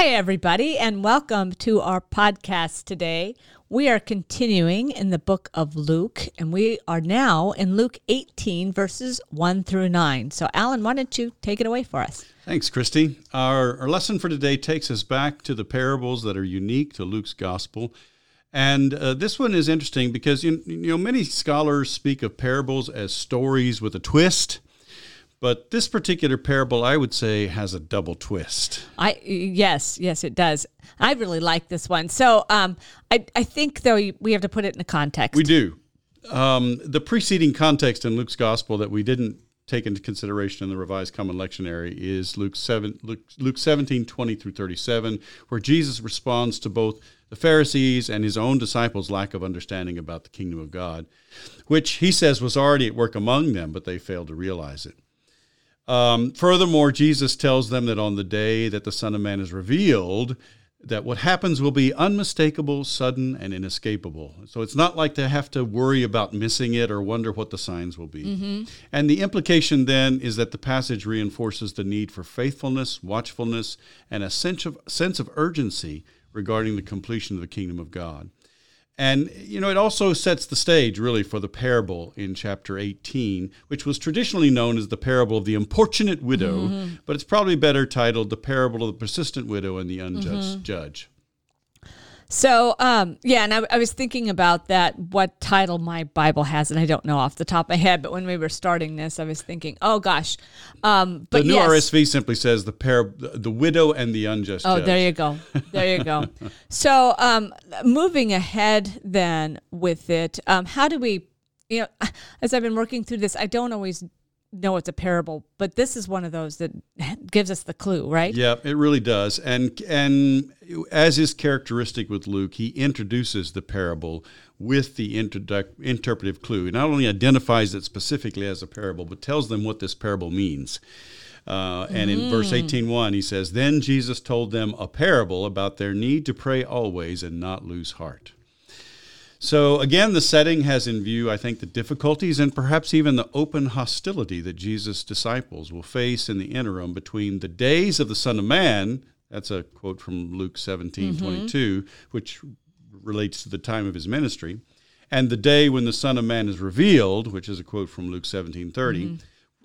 Hi, everybody, and welcome to our podcast today. We are continuing in the book of Luke, and we are now in Luke 18, verses 1 through 9. So, Alan, why don't you take it away for us? Thanks, Christy. Our, our lesson for today takes us back to the parables that are unique to Luke's gospel. And uh, this one is interesting because you, you know many scholars speak of parables as stories with a twist. But this particular parable, I would say, has a double twist. I yes, yes, it does. I really like this one. So um, I I think though we have to put it in a context. We do. Um, the preceding context in Luke's gospel that we didn't take into consideration in the Revised Common Lectionary is Luke seven Luke, Luke seventeen twenty through thirty seven, where Jesus responds to both the Pharisees and his own disciples' lack of understanding about the kingdom of God, which he says was already at work among them, but they failed to realize it. Um, furthermore, Jesus tells them that on the day that the Son of Man is revealed, that what happens will be unmistakable, sudden, and inescapable. So it's not like they have to worry about missing it or wonder what the signs will be. Mm-hmm. And the implication then is that the passage reinforces the need for faithfulness, watchfulness, and a sense of, sense of urgency regarding the completion of the kingdom of God. And, you know, it also sets the stage really for the parable in chapter 18, which was traditionally known as the parable of the importunate widow, mm-hmm. but it's probably better titled the parable of the persistent widow and the unjust mm-hmm. judge. So, um, yeah, and I, I, was thinking about that, what title my Bible has, and I don't know off the top of my head, but when we were starting this, I was thinking, oh gosh. Um, but the new yes. RSV simply says the pair, the widow and the unjust. Oh, judge. there you go. There you go. so, um, moving ahead then with it, um, how do we, you know, as I've been working through this, I don't always know it's a parable, but this is one of those that gives us the clue, right? Yeah, it really does. And and as is characteristic with Luke, he introduces the parable with the interpretive clue. He not only identifies it specifically as a parable, but tells them what this parable means. Uh, and in verse mm. 18.1, he says, Then Jesus told them a parable about their need to pray always and not lose heart. So, again, the setting has in view, I think, the difficulties and perhaps even the open hostility that Jesus' disciples will face in the interim between the days of the Son of Man. That's a quote from Luke 17 mm-hmm. 22, which relates to the time of his ministry, and the day when the Son of Man is revealed, which is a quote from Luke 17 30. Mm-hmm.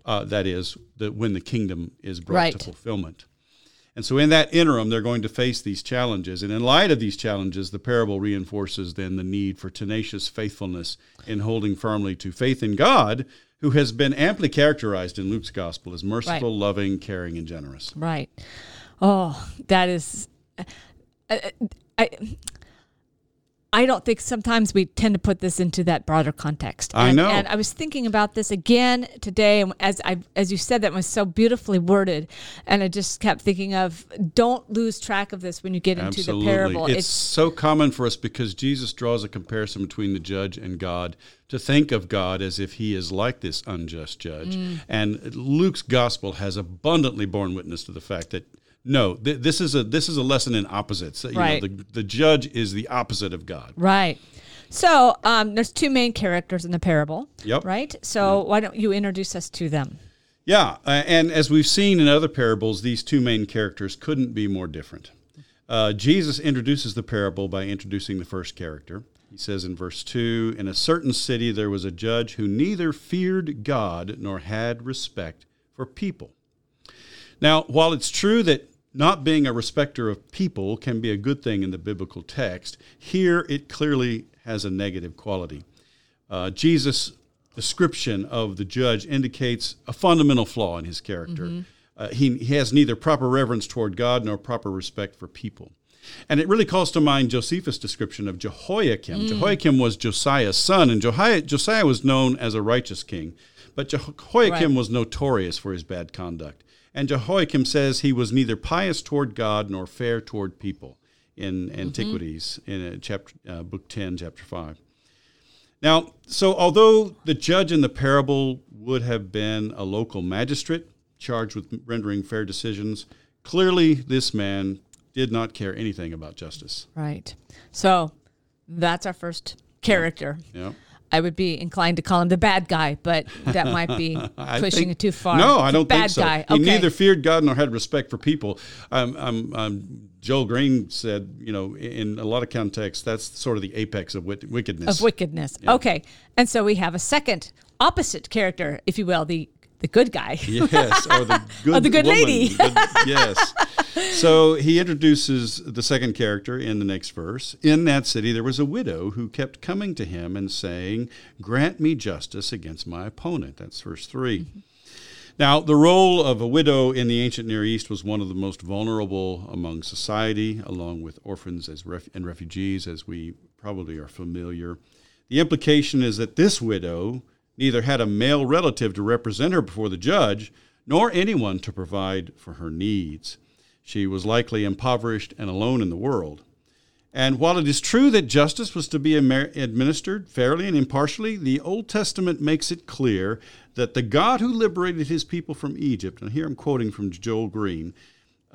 Uh, that is, that when the kingdom is brought right. to fulfillment. And so, in that interim, they're going to face these challenges. And in light of these challenges, the parable reinforces then the need for tenacious faithfulness in holding firmly to faith in God, who has been amply characterized in Luke's gospel as merciful, right. loving, caring, and generous. Right. Oh, that is. I, I, I don't think sometimes we tend to put this into that broader context. And, I know. And I was thinking about this again today, and as I as you said, that was so beautifully worded, and I just kept thinking of don't lose track of this when you get into the parable. It's, it's so common for us because Jesus draws a comparison between the judge and God to think of God as if he is like this unjust judge. Mm. And Luke's gospel has abundantly borne witness to the fact that no, th- this is a this is a lesson in opposites. You right. Know, the, the judge is the opposite of God. Right. So um, there's two main characters in the parable. Yep. Right. So yep. why don't you introduce us to them? Yeah, uh, and as we've seen in other parables, these two main characters couldn't be more different. Uh, Jesus introduces the parable by introducing the first character. He says in verse 2 In a certain city there was a judge who neither feared God nor had respect for people. Now, while it's true that not being a respecter of people can be a good thing in the biblical text. Here it clearly has a negative quality. Uh, Jesus' description of the judge indicates a fundamental flaw in his character. Mm-hmm. Uh, he, he has neither proper reverence toward God nor proper respect for people. And it really calls to mind Josephus' description of Jehoiakim. Mm. Jehoiakim was Josiah's son, and Josiah was known as a righteous king, but Jehoiakim right. was notorious for his bad conduct. And Jehoiakim says he was neither pious toward God nor fair toward people in mm-hmm. Antiquities, mm-hmm. in uh, chapter, uh, book 10, chapter 5. Now, so although the judge in the parable would have been a local magistrate, charged with rendering fair decisions. Clearly, this man did not care anything about justice. Right. So that's our first character. Yeah. I would be inclined to call him the bad guy, but that might be pushing think- it too far. No, I don't bad think so. guy. He Okay. neither feared God nor had respect for people. Um, um, um, Joel Green said, you know, in a lot of contexts, that's sort of the apex of wickedness. of wickedness. Okay. And so we have a second opposite character, if you will, the the good guy. yes, or the good, the good woman. lady. Good- yes. So he introduces the second character in the next verse. In that city, there was a widow who kept coming to him and saying, Grant me justice against my opponent. That's verse 3. Mm-hmm. Now, the role of a widow in the ancient Near East was one of the most vulnerable among society, along with orphans as ref- and refugees, as we probably are familiar. The implication is that this widow neither had a male relative to represent her before the judge, nor anyone to provide for her needs. She was likely impoverished and alone in the world. And while it is true that justice was to be administered fairly and impartially, the Old Testament makes it clear that the God who liberated his people from Egypt, and here I'm quoting from Joel Green,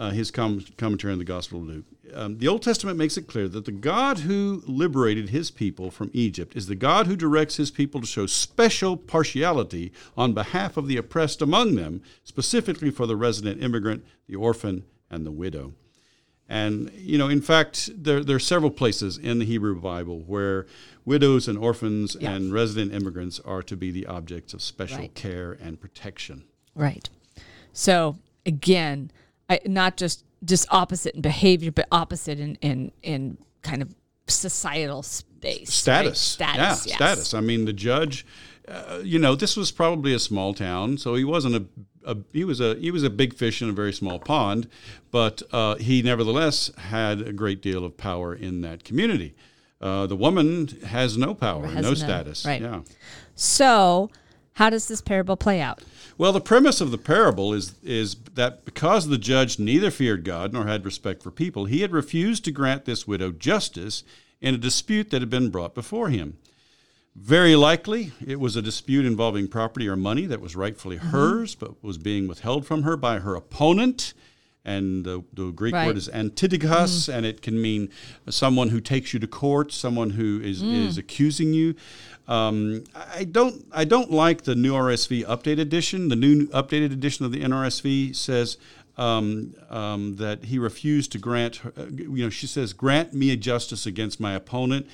uh, his com- commentary on the Gospel of Luke. Um, the Old Testament makes it clear that the God who liberated his people from Egypt is the God who directs his people to show special partiality on behalf of the oppressed among them, specifically for the resident immigrant, the orphan, and the widow. And, you know, in fact, there, there are several places in the Hebrew Bible where widows and orphans Yeah. and resident immigrants are to be the objects of special Right. care and protection. Right. So again, I, not just just opposite in behavior, but opposite in in, in kind of societal space. right? status. Status. Yeah, yes. status. I mean, the judge. Uh, you know, this was probably a small town, so he wasn't a, a he was a he was a big fish in a very small pond, but uh, he nevertheless had a great deal of power in that community. Uh, the woman has no power, Has no no- status. right. Yeah. So, how does this parable play out? Well, the premise of the parable is is that because the judge neither feared God nor had respect for people, he had refused to grant this widow justice in a dispute that had been brought before him. Very likely, it was a dispute involving property or money that was rightfully Mm-hmm. hers, but was being withheld from her by her opponent. And the, the Greek Right. word is antidikos, and it can mean someone who takes you to court, someone who is, is accusing you. Um, I don't I don't like the new RSV update edition. The new updated edition of the NRSV says um, um, that he refused to grant. Her, uh, you know, she says, "Grant me a justice against my opponent."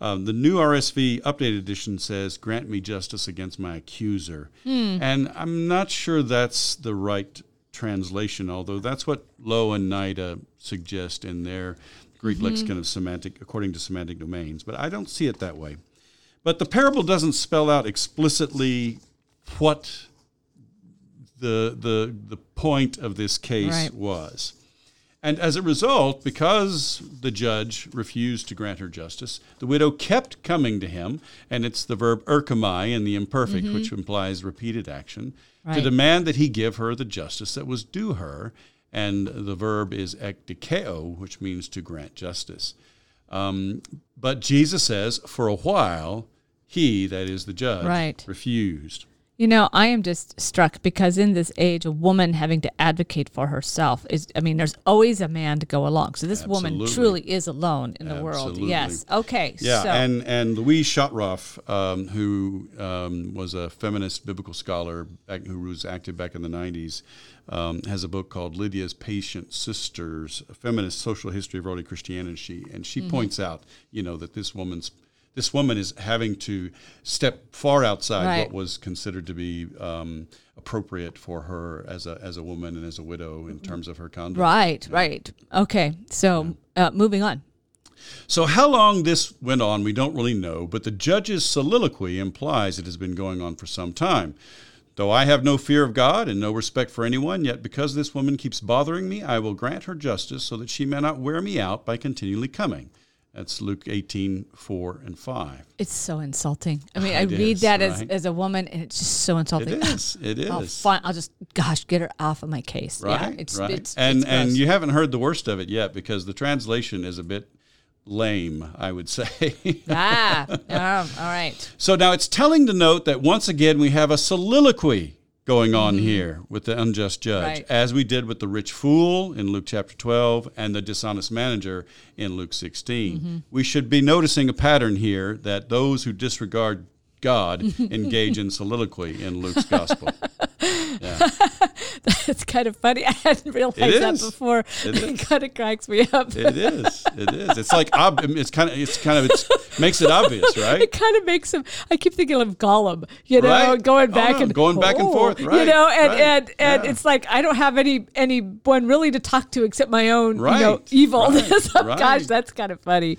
Um, the new RSV updated edition says, "Grant me justice against my accuser," and I'm not sure that's the right translation. Although that's what Louw and Nida suggest in their Greek lexicon of semantic, according to semantic domains. But I don't see it that way. But the parable doesn't spell out explicitly what the the the point of this case Right. was. And as a result, because the judge refused to grant her justice, the widow kept coming to him, and it's the verb erchomai in the imperfect, which implies repeated action, to demand that he give her the justice that was due her. And the verb is ekdikeo, which means to grant justice. Um, but Jesus says, for a while, he, that is the judge, Right. refused. You know, I am just struck because in this age, a woman having to advocate for herself is, I mean, there's always a man to go along. So this woman truly is alone in the world. Yes. Okay. Yeah, so, and and Luise Schottroff, um, who um, was a feminist biblical scholar back, who was active back in the '90s, um, has a book called Lydia's Impatient Sisters: A Feminist Social History of Early Christianity. She, and she points out, you know, that this woman's this woman is having to step far outside Right. what was considered to be um, appropriate for her as a as a woman and as a widow in terms of her conduct. right, right. Okay. So uh, moving on. So, how long this went on, we don't really know, but the judge's soliloquy implies it has been going on for some time. Though I have no fear of God and no respect for anyone, yet because this woman keeps bothering me, I will grant her justice so that she may not wear me out by continually coming. That's Luke 18, 4 and 5. It's so insulting. I mean, I It read is, that as, right? as a woman, and it's just so insulting. is. It is. I'll, I'll just, gosh, get her off of my case. Right, Yeah, it's, right. it's, and it's and you haven't heard the worst of it yet because the translation is a bit lame, I would say. ah, oh, all right. So now it's telling to note that once again we have a soliloquy going on mm-hmm. here with the unjust judge, Right. as we did with the rich fool in Luke chapter 12 and the dishonest manager in Luke 16. Mm-hmm. We should be noticing a pattern here that those who disregard God engage in soliloquy in Luke's gospel. Yeah. it's kind of funny. I hadn't realized It that before. It It, kind of cracks me up. It is. It is. It's like ob- it's kind of it's kind of it's makes it obvious, right? It kind of makes him. I keep thinking of Gollum, you know, Right. going Oh, back no, and going back and oh, forth, you know, and right, and and yeah. it's like I don't have any anyone really to talk to except my own, you know, evilness. right, oh, Gosh, that's kind of funny.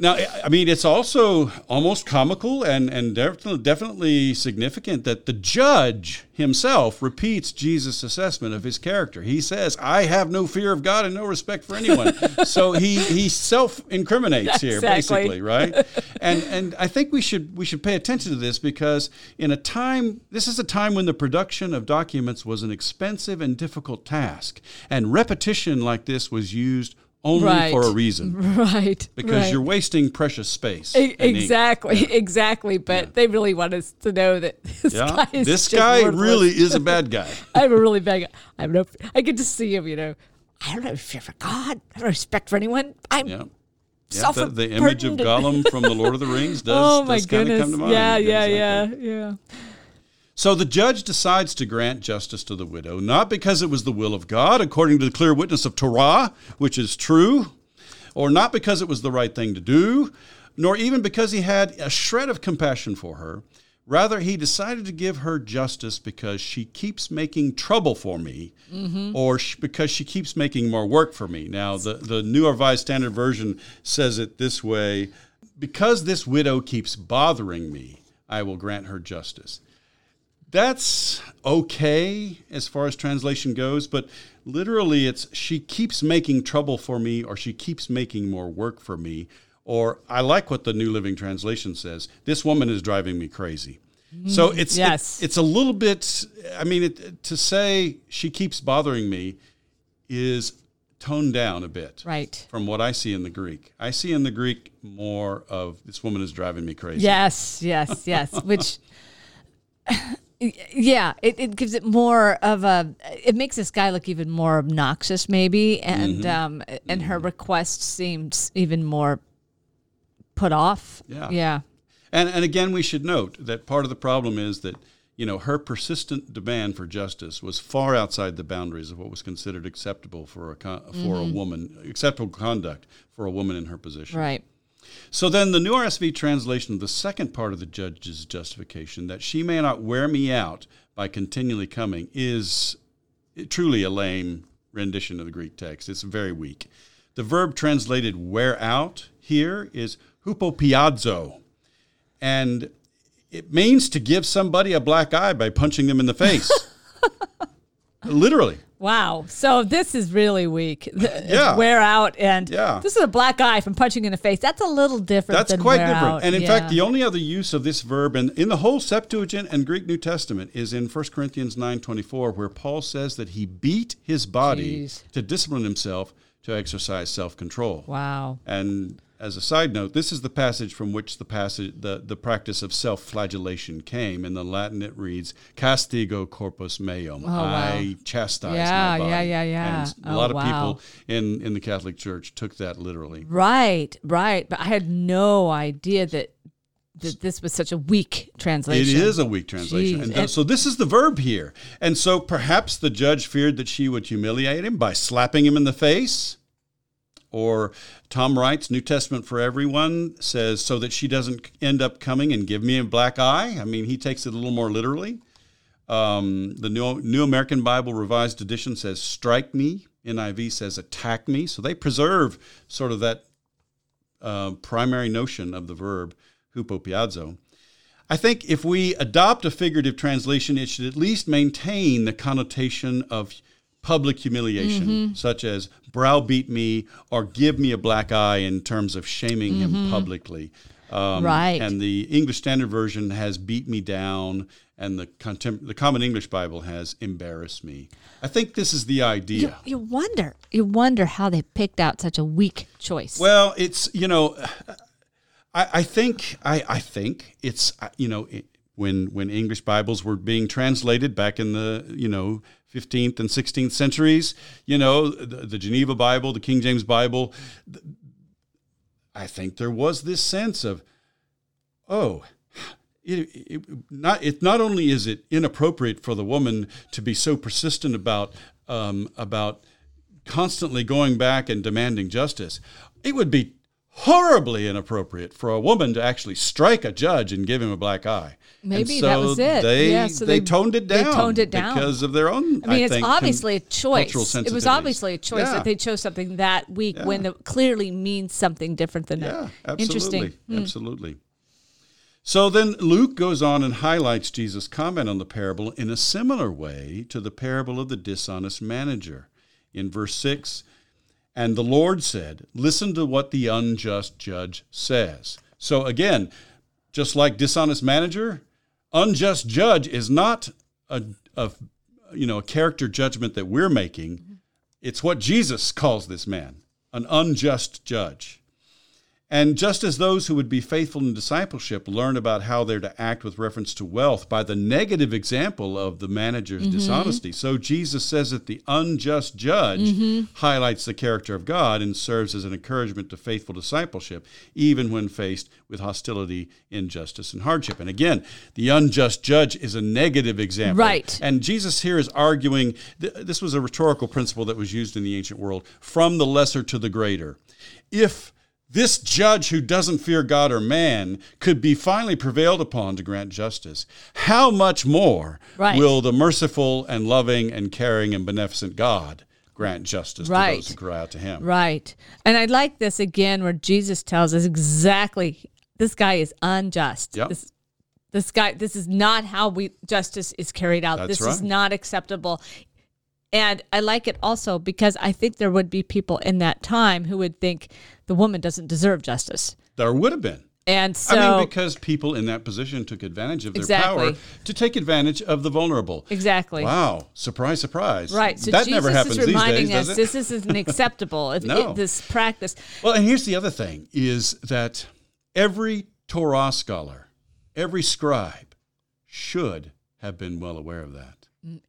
Now, I- I mean, it's also almost comical and and definitely definitely significant that the judge himself repeats Jesus' assessment of his character. He says, "I have no fear of God and no respect for anyone." so he he self incriminates here, Exactly. basically, right? And and I think we should we should pay attention to this because in a time this is a time when the production of documents was an expensive and difficult task, and repetition like this was used only Right. for a reason right. because right. you're wasting precious space. E- and ink. Exactly, exactly. But they really want us to know that this Yeah, guy is this guy worthless. really is a bad guy. I'm a really bad guy. I have no. I get to see him. You know, I don't have fear for God. I have no respect for anyone. I'm Yeah. Yeah, the, the image of Gollum from the Lord of the Rings does, oh my does kind of come to mind. Yeah, yeah, Exactly. yeah, yeah. So the judge decides to grant justice to the widow, not because it was the will of God, according to the clear witness of Torah, which is true, or not because it was the right thing to do, nor even because he had a shred of compassion for her. Rather, he decided to give her justice because she keeps making trouble for me, mm-hmm. or sh- because she keeps making more work for me. Now, the, the New Revised Standard Version says it this way Because this widow keeps bothering me, I will grant her justice that's okay as far as translation goes, but literally it's she keeps making trouble for me or she keeps making more work for me. Or I like what the New Living Translation says this woman is driving me crazy. Mm, so it's yes. it- it's a little bit. I mean, it, to say she keeps bothering me is toned down a bit, Right. From what I see in the Greek, I see in the Greek more of this woman is driving me crazy. Yes, yes, yes. Which, yeah, it, it gives it more of a. It makes this guy look even more obnoxious, maybe, and Mm-hmm. um, and her request seems even more put off. Yeah. yeah, And and again, we should note that part of the problem is that you know her persistent demand for justice was far outside the boundaries of what was considered acceptable for a for a woman, acceptable conduct for a woman in her position. right. So then, the New RSV translation of the second part of the judge's justification, that she may not wear me out by continually coming, is truly a lame rendition of the Greek text. It's very weak. The verb translated wear out here is hupopiazo, and it means to give somebody a black eye by punching them in the face. Literally. Wow. So this is really weak. Yeah. Wear out and Yeah. this is a black eye from punching in the face. That's a little different. That's than quite different. out. And in Yeah. fact, the only other use of this verb in, in the whole Septuagint and Greek New Testament is in 1 Corinthians 9:24 where Paul says that he beat his body Jeez. to discipline himself to exercise self-control. wow. And as a side note, this is the passage from which the passage the, the practice of self-flagellation came. In the Latin it reads castigo corpus meum. Oh, wow. I chastise Yeah, my body. yeah, yeah, yeah. And a Oh, lot of wow. people in, in the Catholic Church took that literally. Right, right. But I had no idea that that this was such a weak translation. It is a weak translation. Jeez. And, And- so this is the verb here. And so perhaps the judge feared that she would humiliate him by slapping him in the face. Or Tom Wright's, New Testament for Everyone says, so that she doesn't end up coming and give me a black eye. I mean, he takes it a little more literally. Um, the New, New American Bible Revised Edition says, strike me. NIV says, attack me. So they preserve sort of that uh, primary notion of the verb hupopiazo. I think if we adopt a figurative translation, it should at least maintain the connotation of public humiliation, such as browbeat me or give me a black eye in terms of shaming him publicly. Um, Right. And the English Standard Version has beat me down, and the, contem- the Common English Bible has embarrassed me. I think this is the idea. You wonder. You wonder how they picked out such a weak choice. Well, it's you know, I, I think I, I think it's uh, you know, it, when when English Bibles were being translated back in the you know 15th and 16th centuries. You know, the, the Geneva Bible, the King James Bible. I think there was this sense of, oh, it, it, not it not only is it inappropriate for the woman to be so persistent about um, about constantly going back and demanding justice, it would be horribly inappropriate for a woman to actually strike a judge and give him a black eye. Maybe so that was it. They, yeah, so they, toned it down. They toned it down because of their own. I mean, I it's think, obviously a choice. It was obviously a choice Yeah. that they chose something that week when it clearly means something different than Yeah, that. absolutely. Interesting. Absolutely. So then Luke goes on and highlights Jesus' comment on the parable in a similar way to the parable of the dishonest manager. In verse 6, and the Lord said, Listen to what the unjust judge says. So again, just like dishonest manager, unjust judge is not a, a you know a character judgment that we're making. Mm-hmm. It's what Jesus calls this man, an unjust judge. And just as those who would be faithful in discipleship learn about how they're to act with reference to wealth by the negative example of the manager's mm-hmm. dishonesty, so Jesus says that the unjust judge mm-hmm. highlights the character of God and serves as an encouragement to faithful discipleship, even when faced with hostility, injustice, and hardship. And again, the unjust judge is a negative example. Right. And Jesus here is arguing th- this was a rhetorical principle that was used in the ancient world from the lesser to the greater. If this judge who doesn't fear God or man could be finally prevailed upon to grant justice. How much more Right. will the merciful and loving and caring and beneficent God grant justice to those who cry out to him? Right. And I like this again where Jesus tells us exactly this guy is unjust. Yep. This this guy this is not how we justice is carried out. That's this is not acceptable. And I like it also because I think there would be people in that time who would think the woman doesn't deserve justice. There would have been. And so I mean, because people in that position took advantage of their Exactly. power to take advantage of the vulnerable. exactly. Wow! Surprise, surprise! Right. So that Jesus never happens is reminding days, us this isn't acceptable. No. it, this practice. Well, and here's the other thing is that every Torah scholar, every scribe should have been well aware of that.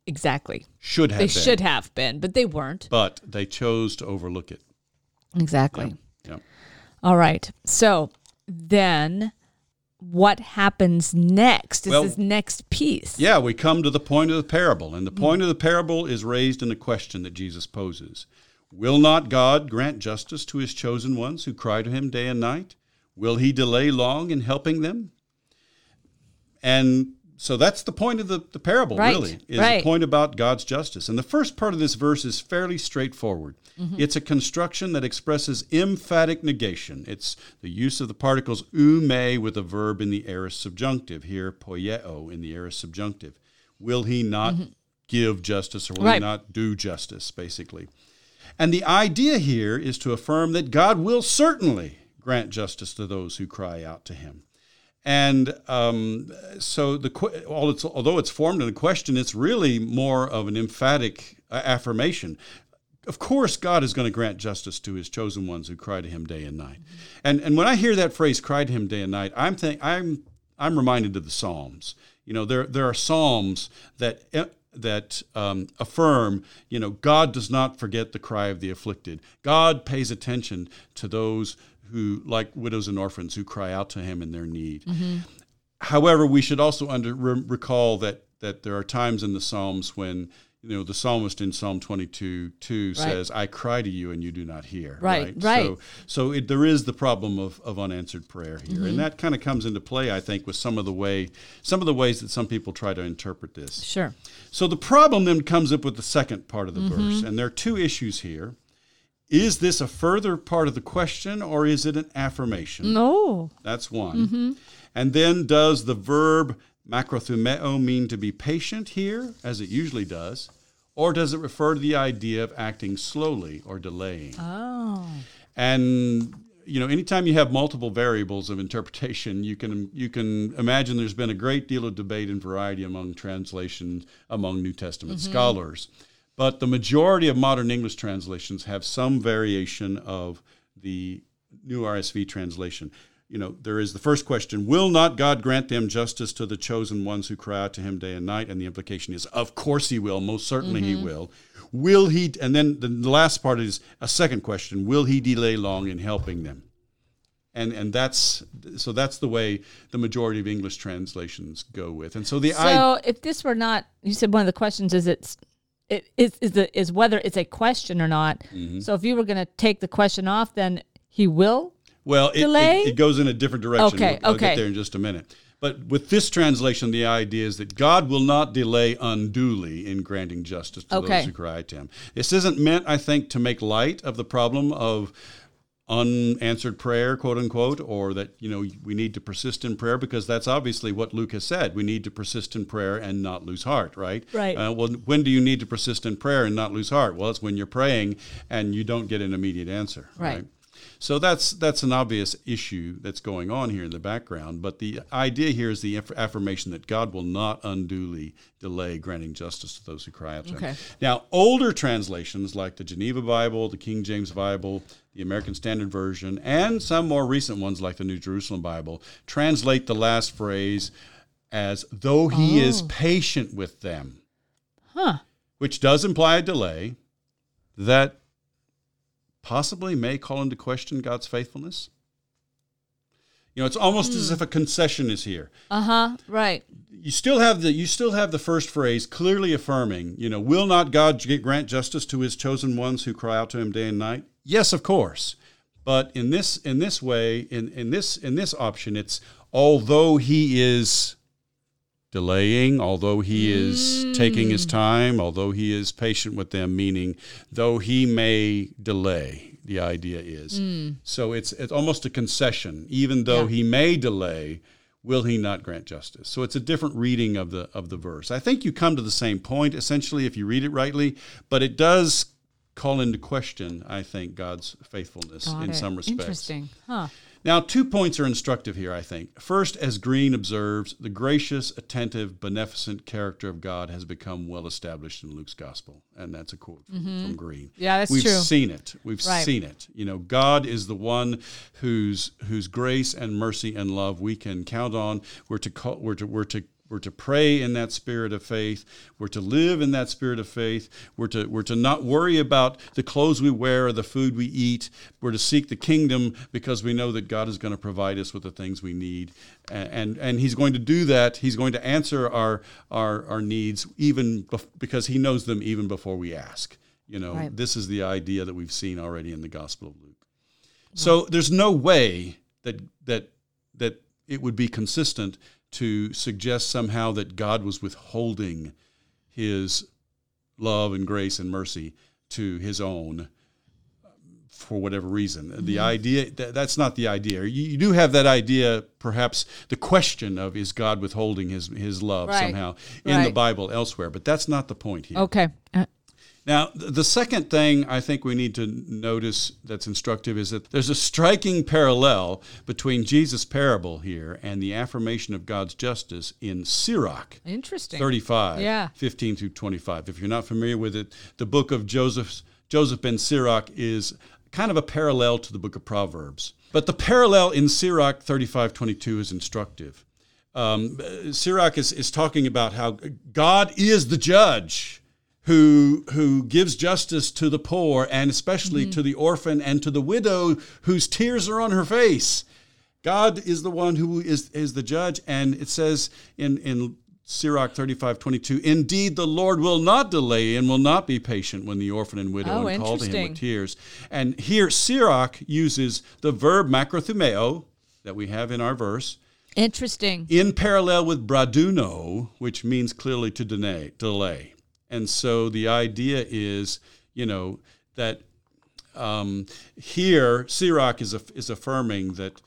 Exactly. Should have They been. should have been, but they weren't. But they chose to overlook it. Exactly. Yeah. All right. So then what happens next is Well- this next piece. Yeah, we come to the point of the parable, and the point of the parable is raised in the question that Jesus poses. Will not God grant justice to his chosen ones who cry to him day and night? Will he delay long in helping them? And so that's the point of the, the parable, Right, really, is right. a point about God's justice. And the first part of this verse is fairly straightforward. Mm-hmm. It's a construction that expresses emphatic negation. It's the use of the particles u me with a verb in the aorist subjunctive, here poieo in the aorist subjunctive. Will he not give justice or will he Mm-hmm. Not do justice, basically? And the idea here is to affirm that God will certainly grant justice to those who cry out to him. And um, so, the it's, although it's formed in a question, it's really more of an emphatic uh, affirmation. Of course, God is going to grant justice to His chosen ones who cry to Him day and night. And and when I hear that phrase "cry to Him day and night," I'm think I'm I'm reminded of the Psalms. You know, there there are Psalms that uh, that um, affirm, you know, God does not forget the cry of the afflicted. God pays attention to those who, like widows and orphans, who cry out to Him in their need. However, we should also under, re- recall that that there are times in the Psalms when you know the psalmist in Psalm 22 2 says, "I cry to you and you do not hear." Right, right. So, so it, there is the problem of, of unanswered prayer here, Mm-hmm. and that kind of comes into play, I think, with some of the way some of the ways that some people try to interpret this. Sure. So the problem then comes up with the second part of the Mm-hmm. verse, and there are two issues here. Is this a further part of the question, or is it an affirmation? No. That's one. Mm-hmm. And then does the verb macrothumeo mean to be patient here, as it usually does, or does it refer to the idea of acting slowly or delaying? Oh. And you know, anytime you have multiple variables of interpretation, you can you can imagine there's been a great deal of debate and variety among translations among New Testament mm-hmm. scholars. But the majority of modern English translations have some variation of the New RSV translation. you know, there is the first question Will not God grant them justice to the chosen ones who cry out to him day and night? And the implication is, Of course he will. Most certainly Mm-hmm. he will. Will he, and then the last part is a second question Will he delay long in helping them? And, and that's so that's the way the majority of English translations go with. And so the I, So if this were not, you said one of the questions is it's it is is the is whether it's a question or not. Mm-hmm. So if you were going to take the question off, then he will. Well, it, Delay? it, it goes in a different direction. Okay, We'll, we'll get there in just a minute. But with this translation, the idea is that God will not delay unduly in granting justice to Okay. those who cry to Him. This isn't meant, I think, to make light of the problem of unanswered prayer, quote unquote, or that you know we need to persist in prayer because that's obviously what Luke has said. We need to persist in prayer and not lose heart, right? Right. Uh, well, when do you need to persist in prayer and not lose heart? Well, it's when you're praying and you don't get an immediate answer, Right. right? So that's that's an obvious issue that's going on here in the background. But the idea here is the aff- affirmation that God will not unduly delay granting justice to those who cry out to Okay. Him. Now, older translations like the Geneva Bible, the King James Bible, the American Standard Version, and some more recent ones like the New Jerusalem Bible translate the last phrase as "though He oh. is patient with them," Huh. which does imply a delay. That possibly may call into question God's faithfulness. You know, it's almost as if a concession is here. Uh huh. Right. You still have the you still have the first phrase clearly affirming, you know, will not God grant justice to his chosen ones who cry out to him day and night? Yes, of course. But in this in this way, in, in this in this option, it's although he is delaying, although he is taking his time, although he is patient with them, meaning though he may delay, the idea is. Hmm. So it's it's almost a concession. Even though Yeah. he may delay, will he not grant justice? So it's a different reading of the of the verse. I think you come to the same point essentially if you read it rightly, but it does call into question, I think, God's faithfulness in some respects. Interesting. Huh. Now, two points are instructive here, I think. First, as Green observes, the gracious, attentive, beneficent character of God has become well established in Luke's gospel. And that's a quote from, from Green. Mm-hmm. Yeah, that's true. We've seen it. We've Right. seen it. You know, God is the one whose whose grace and mercy and love we can count on. We're to call, we're to we're to we're to pray in that spirit of faith. We're to live in that spirit of faith. We're to we're to not worry about the clothes we wear or the food we eat. We're to seek the kingdom because we know that God is going to provide us with the things we need, and and, and He's going to do that. He's going to answer our our, our needs even bef- because He knows them even before we ask. You know, Right. this is the idea that we've seen already in the Gospel of Luke. So there's no way that that that it would be consistent to suggest somehow that God was withholding his love and grace and mercy to his own uh, for whatever reason. The mm-hmm. idea that, that's not the idea. You, you do have that idea, perhaps the question of is God withholding his his love Right. somehow in the Bible elsewhere, but that's not the point here. Okay. Uh, Now, the second thing I think we need to notice that's instructive is that there's a striking parallel between Jesus' parable here and the affirmation of God's justice in Sirach interesting. 35, Yeah. 15 through 25. If you're not familiar with it, the book of Joseph, Joseph ben Sirach is kind of a parallel to the book of Proverbs. But the parallel in Sirach 35, 22 is instructive. Um, Sirach is, is talking about how God is the judge who who gives justice to the poor and especially to the orphan and to the widow whose tears are on her face. God is the one who is is the judge, and it says in in Sirach thirty five twenty two. Indeed, the Lord will not delay and will not be patient when the orphan and widow Oh, and call to him with tears. And here Sirach uses the verb macrothumeo that we have in our verse Interesting. in parallel with braduno, which means clearly to delay. And so the idea is, you know, that um, here Sirach is, is affirming that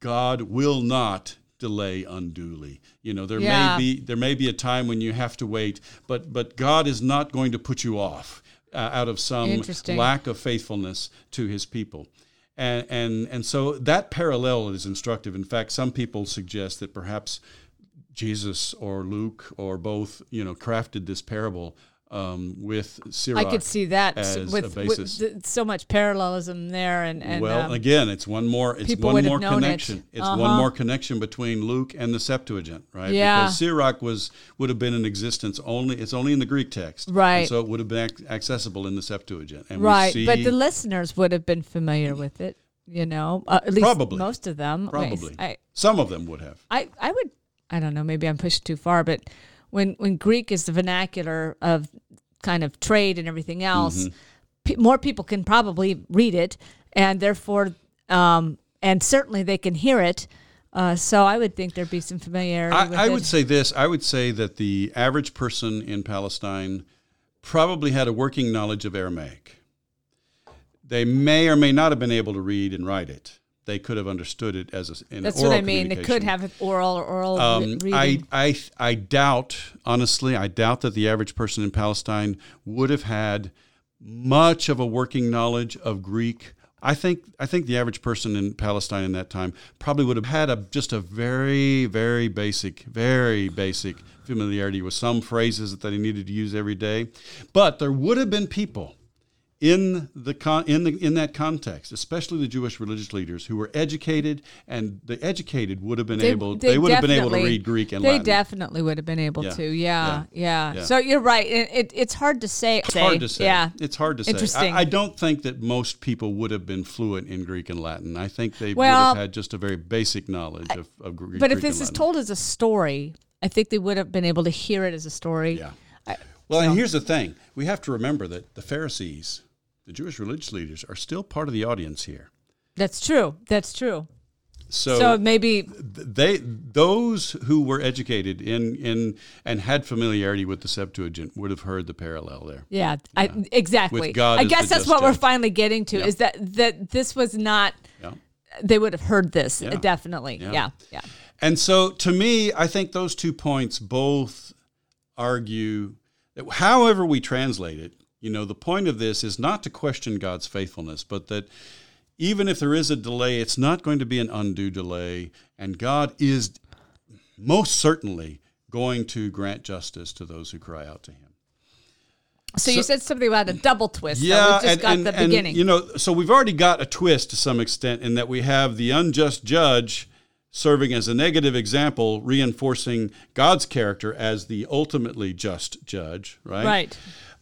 God will not delay unduly. You know, there Yeah. may be there may be a time when you have to wait, but but God is not going to put you off uh, out of some lack of faithfulness to His people. And, and and so that parallel is instructive. In fact, some people suggest that perhaps Jesus or Luke or both, you know, crafted this parable um, with Sirach. I could see that with, with so much parallelism there, and and well, um, again, it's one more. It's one more known it. connection. It's one Uh-huh. more connection between Luke and the Septuagint, right? Yeah. Because Sirach was would have been in existence only. It's only in the Greek text, Right. So it would have been ac- accessible in the Septuagint, and right, We see, but the listeners would have been familiar with it. You know, uh, at least Probably. most of them. Probably I, some of them would have. I, I would I don't know maybe I'm pushing too far but when when Greek is the vernacular of kind of trade and everything else Mm-hmm. pe- more people can probably read it and therefore um, and certainly they can hear it uh, so I would think there'd be some familiarity with I, I would say this. I would say that the average person in Palestine probably had a working knowledge of Aramaic. They may or may not have been able to read and write it. They could have understood it as a, in that's oral what I mean it could have oral or oral re- Um, I, I, I doubt, honestly, I doubt that the average person in Palestine would have had much of a working knowledge of Greek. I think, I think the average person in Palestine in that time probably would have had a, just a very, very basic, very basic familiarity with some phrases that they needed to use every day. But there would have been people in the con- in the in that context, especially the Jewish religious leaders who were educated, and the educated would have been able they, would have been able to read Greek and they Latin. definitely would have been able Yeah. to yeah, yeah Yeah. so you're right it, it, it's hard to say it's hard to say. yeah It's hard to say. Interesting. I, I don't think that most people would have been fluent in Greek and Latin. I think they Well, would have had just a very basic knowledge of, of Greek. But if Greek this is told as a story, I think they would have been able to hear it as a story. Yeah. I- Well, and here's the thing: we have to remember that the Pharisees, the Jewish religious leaders, are still part of the audience here. That's true. That's true. So, So, maybe they those who were educated in in and had familiarity with the Septuagint would have heard the parallel there. yeah, I, exactly. With God I guess that's what we're finally getting to Yeah. is that that this was not Yeah. they would have heard this Yeah. definitely. Yeah. Yeah. yeah. And so to me, I think those two points both argue that however we translate it, you know, the point of this is not to question God's faithfulness, but that even if there is a delay, it's not going to be an undue delay, and God is most certainly going to grant justice to those who cry out to him. So, you said something about a double twist. Yeah, Yeah, we just and, got and- the and, beginning. you know, so we've already got a twist to some extent in that we have the unjust judge serving as a negative example, reinforcing God's character as the ultimately just judge, right? right.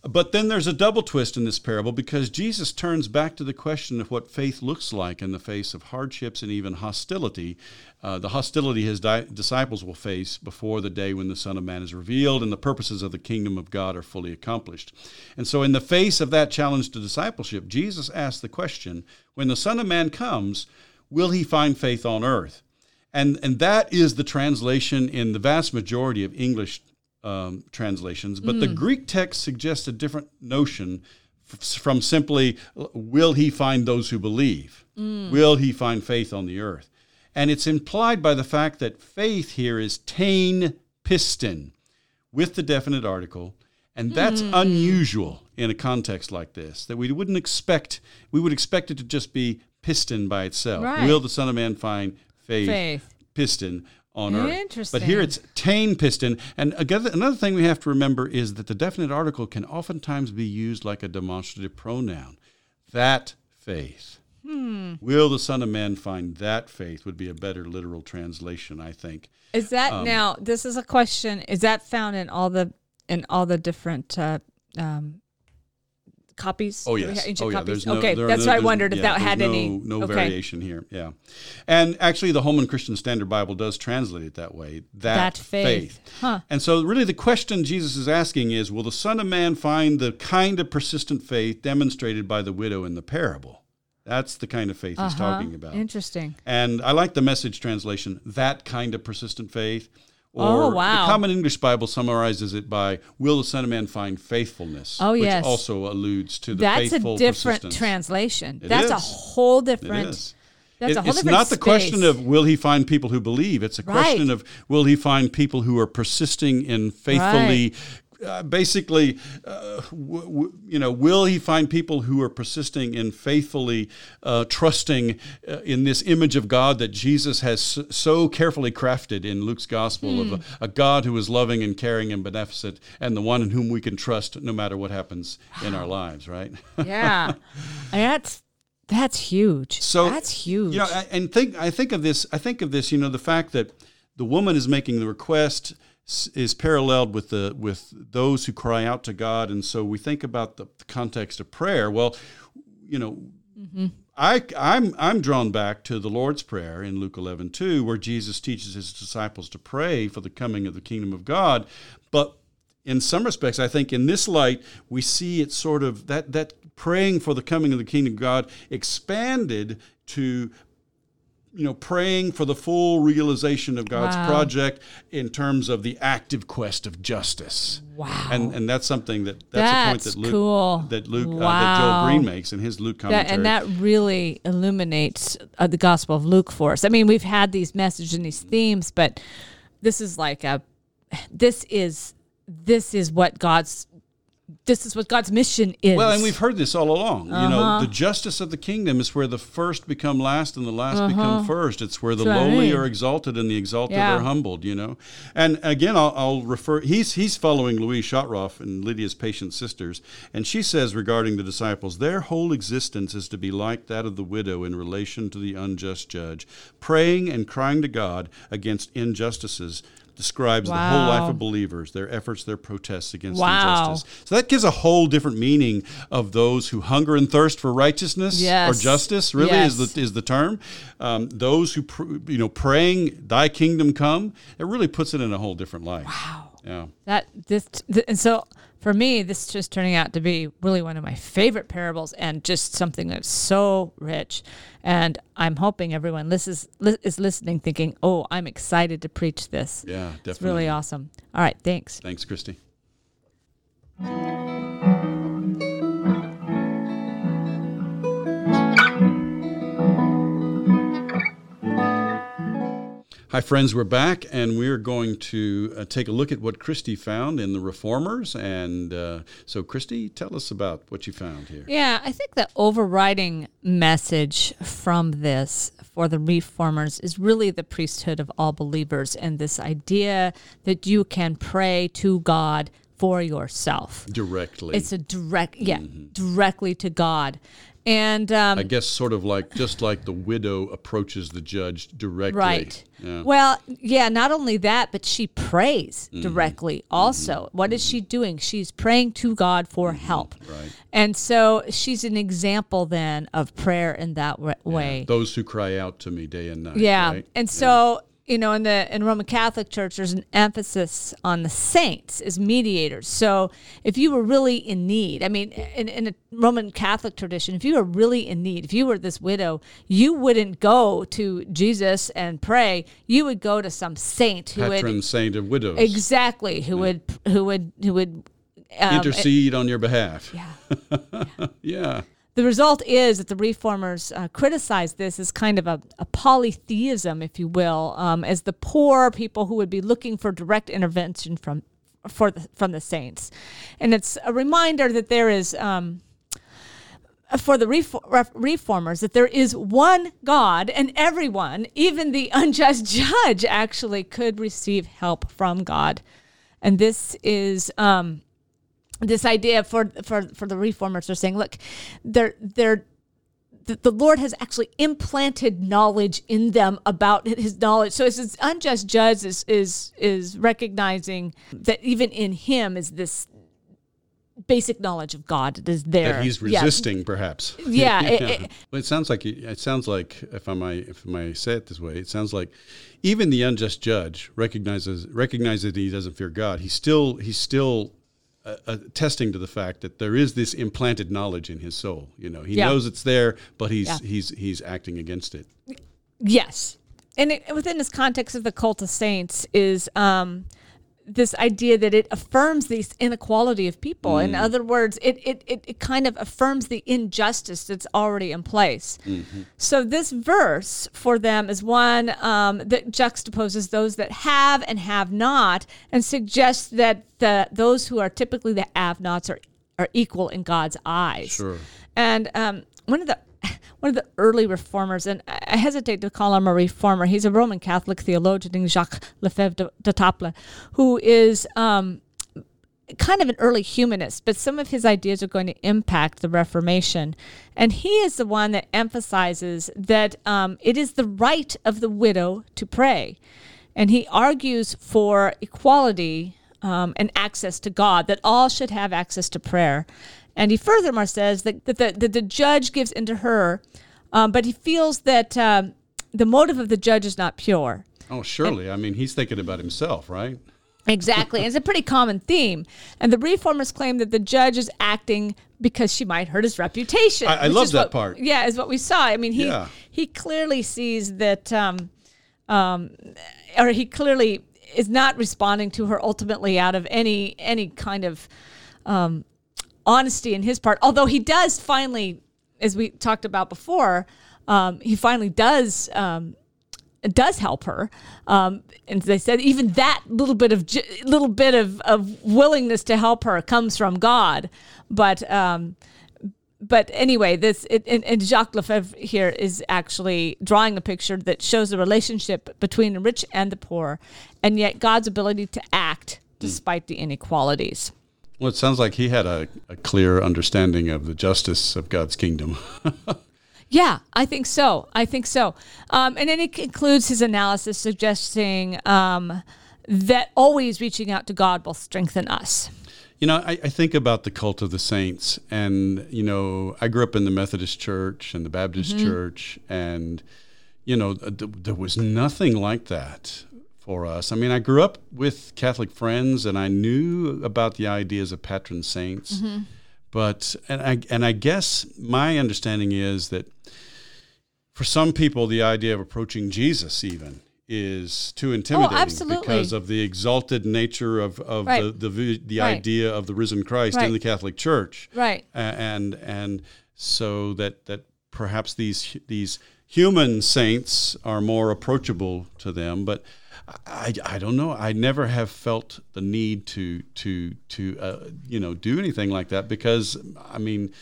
But then there's a double twist in this parable because Jesus turns back to the question of what faith looks like in the face of hardships and even hostility. Uh, the hostility his di- disciples will face before the day when the Son of Man is revealed and the purposes of the kingdom of God are fully accomplished. And so, in the face of that challenge to discipleship, Jesus asks the question when the Son of Man comes, will he find faith on earth? And, and that is the translation in the vast majority of English um, translations. But the hmm. Greek text suggests a different notion f- from simply, will he find those who believe? Hmm. Will he find faith on the earth? And it's implied by the fact that faith here is tain piston with the definite article. And that's hmm. unusual in a context like this, that we wouldn't expect, we would expect it to just be piston by itself. Right. Will the Son of Man find faith, Faith. piston on earth? But here it's tain piston. And again, another thing we have to remember is that the definite article can oftentimes be used like a demonstrative pronoun. That faith. Hmm. Will the Son of Man find that faith would be a better literal translation, I think. Is that Um, now? This is a question. Is that found in all the in all the different uh, um, copies? Oh yes, ancient oh yeah. copies? No, okay, that's no- why I wondered if yeah, that had no, any. no okay. variation here. Yeah, and actually, the Holman Christian Standard Bible does translate it that way. That, That faith. Huh. And so, really, the question Jesus is asking is: Will the Son of Man find the kind of persistent faith demonstrated by the widow in the parable? That's the kind of faith he's Uh-huh. talking about. Interesting. And I like the message translation, that kind of persistent faith. Oh, wow. The Common English Bible summarizes it by, Will the Son of Man find faithfulness? Oh, which yes. also alludes to the That's a different translation. It that's a whole different. is. That's It- a whole it's not the question of will he find people who believe. It's a question of will he find people who are persisting in faithfully uh, basically, uh, w- w- you know, will he find people who are persisting in faithfully uh, trusting uh, in this image of God that Jesus has so carefully crafted in Luke's gospel mm. of a, a, God who is loving and caring and beneficent, and the one in whom we can trust no matter what happens in our lives, right? yeah, that's that's huge. So that's huge. You know, and think I think of this. I think of this. You know, the fact that the woman is making the request is paralleled with the with those who cry out to God, and so we think about the, the context of prayer. Well, you know, mm-hmm. I I'm I'm drawn back to the Lord's prayer in Luke 11 2, where Jesus teaches his disciples to pray for the coming of the kingdom of God, but in some respects, I think in this light, we see it sort of that that praying for the coming of the kingdom of God expanded to you know, praying for the full realization of God's wow. project in terms of the active quest of justice. Wow. And and that's something that that's, that's a point that Luke cool. that Luke wow. uh, that Joel Green makes in his Luke commentary. That, and that really illuminates uh, the Gospel of Luke for us. I mean, we've had these messages and these themes, but this is like a this is this is what God's this is what God's mission is. Well, and we've heard this all along. Uh-huh. You know, uh-huh. the justice of the kingdom is where the first become last and the last uh-huh. become first. It's where the That's lowly right. are exalted and the exalted yeah. are humbled. You know, and again, I'll, I'll, refer. He's he's following Luise Schottroff and Lydia's Impatient Sisters, and she says regarding the disciples, their whole existence is to be like that of the widow in relation to the unjust judge, praying and crying to God against injustices describes wow. the whole life of believers, their efforts, their protests against wow. injustice. So that gives a whole different meaning of those who hunger and thirst for righteousness yes. or justice. Really, yes. is the is the term. Um, those who pr- you know praying, "Thy kingdom come." It really puts it in a whole different light. Wow. Yeah. That this th- and so for me, this is just turning out to be really one of my favorite parables and just something that's so rich. And I'm hoping everyone is, is listening thinking, oh, I'm excited to preach this. Yeah, definitely. It's really awesome. All right, thanks. Thanks, Christy. Hi, friends. We're back, and we're going to uh, take a look at what Christy found in the Reformers. And uh, so, Christy, tell us about what you found here. Yeah, I think the overriding message from this for the Reformers is really the priesthood of all believers and this idea that you can pray to God for yourself directly. It's a direct, yeah, mm-hmm. directly to God. And um, I guess sort of like just like the widow approaches the judge directly. Right. Yeah. Well, yeah, not only that, but she prays mm-hmm. directly also. Mm-hmm. What is she doing? She's praying to God for mm-hmm. help. Right. And so she's an example then of prayer in that way. Yeah. Those who cry out to me day and night. Yeah. Right? And so you know, in the in Roman Catholic Church, there's an emphasis on the saints as mediators. So if you were really in need, I mean, in, in a Roman Catholic tradition, if you were really in need, if you were this widow, you wouldn't go to Jesus and pray. You would go to some saint who Patron would saint of widows, exactly, who yeah. would who would who would um, intercede on your behalf. Yeah. yeah. yeah the result is that the reformers uh, criticize this as kind of a, a polytheism, if you will, um, as the poor people who would be looking for direct intervention from for the, from the saints, and it's a reminder that there is. Um, for the reformers, that there is one God and everyone, even the unjust judge, actually could receive help from God. And this is um, this idea for for for the reformers are saying, look, they're they're the, Lord has actually implanted knowledge in them about His knowledge. So it's this unjust judge is is is recognizing that even in Him is this basic knowledge of God that is there. That He's resisting, yeah. perhaps. Yeah. yeah. It, it, well, it sounds like it sounds like if I might if I might say it this way, it sounds like even the unjust judge recognizes recognizes that he doesn't fear God. He still he's still attesting to the fact that there is this implanted knowledge in his soul. You know, he yeah. knows it's there, but he's yeah. he's he's acting against it. Yes, and it, within this context of the cult of saints is um, this idea that it affirms this inequality of people. Mm. In other words, it, it, it, it kind of affirms the injustice that's already in place. Mm-hmm. So this verse for them is one um, that juxtaposes those that have and have not, and suggests that the those who are typically the have-nots are are equal in God's eyes. Sure. And um, one of the one of the early reformers, and I hesitate to call him a reformer. He's a Roman Catholic theologian, named Jacques Lefèvre de, d'Étaples, who is um, kind of an early humanist, but some of his ideas are going to impact the Reformation. And he is the one that emphasizes that um, it is the right of the widow to pray. And he argues for equality um, and access to God, that all should have access to prayer. And he furthermore says that, that, the, that the judge gives into her, um, but he feels that um, the motive of the judge is not pure. Oh, surely. I mean, he's thinking about himself, right? Exactly. It's a pretty common theme. And the reformers claim that the judge is acting because she might hurt his reputation. I- I love that what- part. Yeah, is what we saw. I mean, he Yeah. he clearly sees that, um, um, or he clearly is not responding to her ultimately out of any any kind of um, honesty in his part. Although he does finally, as we talked about before, um, he finally does. Um, does help her, um, and they said even that little bit of little bit of, of willingness to help her comes from God. But um, but anyway, this it, and, and Jacques Lefèvre here is actually drawing a picture that shows the relationship between the rich and the poor, and yet God's ability to act despite the inequalities. Well, it sounds like he had a, a clear understanding of the justice of God's kingdom. Yeah, I think so. I think so. Um, and then it concludes his analysis suggesting um, that always reaching out to God will strengthen us. You know, I, I think about the cult of the saints, and you know, I grew up in the Methodist Church and the Baptist Church, and you know, th- there was nothing like that for us. I mean, I grew up with Catholic friends, and I knew about the ideas of patron saints, mm-hmm. but and I and I guess my understanding is that for some people, the idea of approaching Jesus even is too oh, intimidating absolutely. because of the exalted nature of, of Right. the the, the Right. idea of the risen Christ Right. in the Catholic Church, Right. And and so that that perhaps these these human saints are more approachable to them, but. I, I don't know. I never have felt the need to to to uh, you know do anything like that because I mean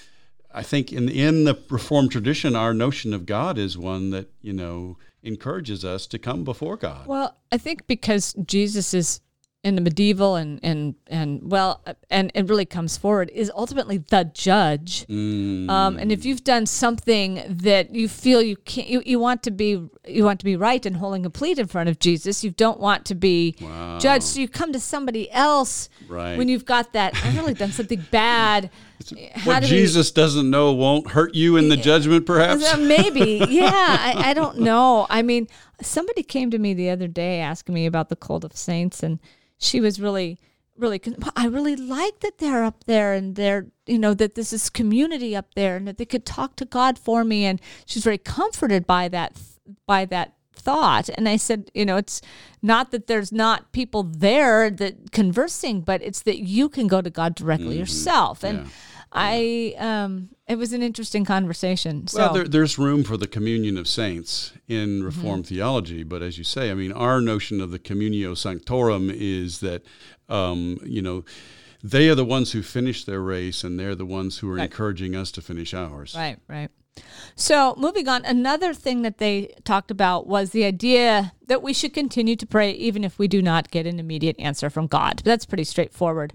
I think in in the Reformed tradition, our notion of God is one that you know encourages us to come before God. Well, I think because Jesus is in the medieval and and and well and it really comes forward is ultimately the judge. Mm. Um, and if you've done something that you feel you can't, you, you want to be you want to be right and holding a complete in front of Jesus. You don't want to be judged, so you come to somebody else Right. when you've got that. I've really done something bad. Eh, how what do we- Jesus doesn't know won't hurt you in the judgment, perhaps. Maybe, yeah. I, I don't know. I mean, somebody came to me the other day asking me about the cult of saints, and she was really, really. I really like that they're up there, and they're, you know, that this is community up there, and that they could talk to God for me, and she's very comforted by that, by that thought. And I said, you know, it's not that there's not people there that conversing, but it's that you can go to God directly yourself, and. Yeah. I um it was an interesting conversation. So Well, there, there's room for the communion of saints in Mm-hmm. Reformed theology, but as you say, I mean, our notion of the communio sanctorum is that, um, you know, they are the ones who finish their race, and they're the ones who are encouraging us to finish ours. Right, right. So, moving on, another thing that they talked about was the idea that we should continue to pray even if we do not get an immediate answer from God. That's pretty straightforward.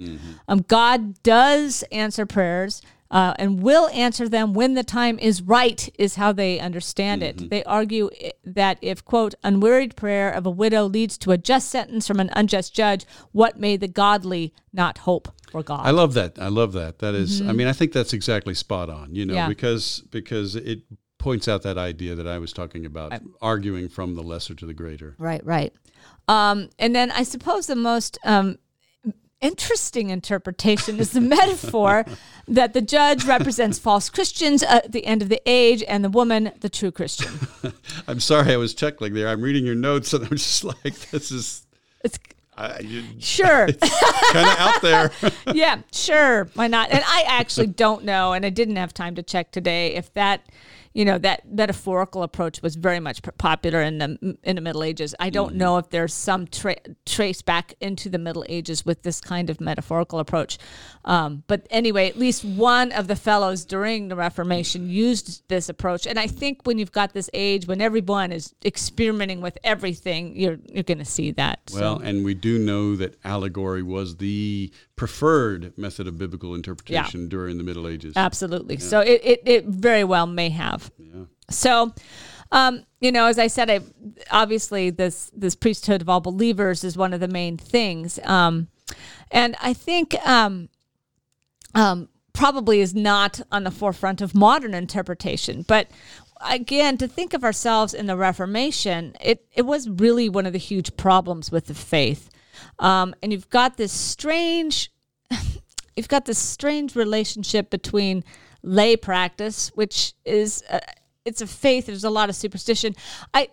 Um, God does answer prayers uh, and will answer them when the time is right, is how they understand it. They argue that if, quote, unwearied prayer of a widow leads to a just sentence from an unjust judge, what may the godly not hope for God? I love that. I love that. That is- I mean, I think that's exactly spot on. You know, Mm-hmm. Yeah. because because it points out that idea that I was talking about, arguing from the lesser to the greater. Right, right. Um, and then I suppose the most um, interesting interpretation is the metaphor that the judge represents false Christians at the end of the age and the woman, the true Christian. I'm sorry, I was chuckling there. I'm reading your notes, and I'm just like, this is. It's, I, you, Sure. kind of out there. yeah, sure. Why not? And I actually don't know, and I didn't have time to check today if that, you know, that metaphorical approach was very much popular in the in the Middle Ages. I don't know if there's some tra- trace back into the Middle Ages with this kind of metaphorical approach. Um, but anyway, at least one of the fellows during the Reformation used this approach, and I think when you've got this age when everyone is experimenting with everything, you're you're going to see that. So- Well, and we do know that allegory was the preferred method of biblical interpretation during the Middle Ages. Absolutely. So it, it, it very well may have. So, um, you know, as I said, I obviously this this priesthood of all believers is one of the main things, um, and I think um, um, probably is not on the forefront of modern interpretation, but. Again, to think of ourselves in the Reformation, it, it was really one of the huge problems with the faith. Um, and you've got this strange you've got this strange relationship between lay practice, which is uh, it's a faith. There's a lot of superstition. I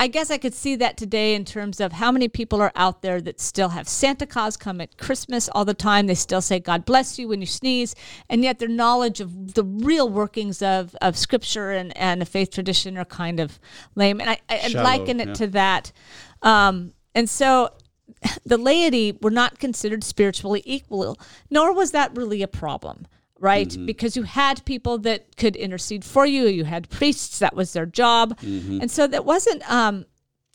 I guess I could see that today in terms of how many people are out there that still have Santa Claus come at Christmas all the time. They still say God bless you when you sneeze, and yet their knowledge of the real workings of, of Scripture and, and the faith tradition are kind of lame. And I, I Shallow, liken it yeah. to that. Um, and so the laity were not considered spiritually equal, nor was that really a problem, right? Mm-hmm. Because you had people that could intercede for you, you had priests, that was their job. Mm-hmm. And so that wasn't um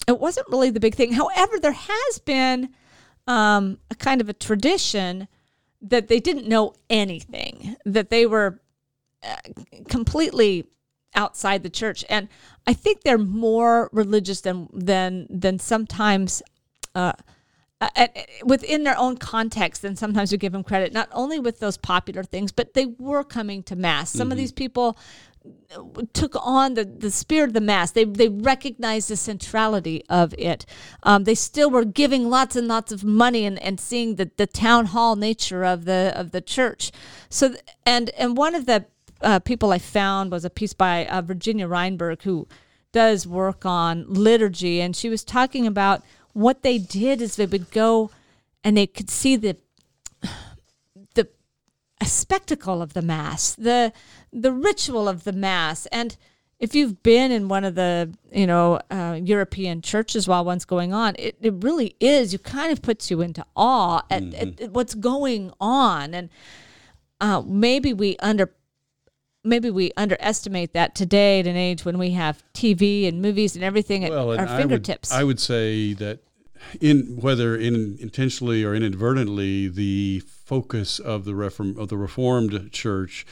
it wasn't really the big thing. However, there has been um a kind of a tradition that they didn't know anything, that they were uh, completely outside the church and i think they're more religious than than than sometimes uh, uh, uh, within their own context than sometimes we give them credit not only with those popular things but they were coming to mass some of these people took on the, the spirit of the mass. They, they recognized the centrality of it. Um, they still were giving lots and lots of money and, and seeing the, the town hall nature of the of the church. So th- and and one of the uh, people I found was a piece by uh, Virginia Reinburg who does work on liturgy, and she was talking about what they did is they would go and they could see the the a spectacle of the mass, the the ritual of the mass, and if you've been in one of the you know uh, European churches while one's going on, it, it really is. You kind of puts you into awe at, at, at what's going on, and uh, maybe we under maybe we underestimate that today at an age when we have TV and movies and everything at well, and our I would, fingertips. I would say that in whether in intentionally or inadvertently, the focus of the reform of the Reformed Church.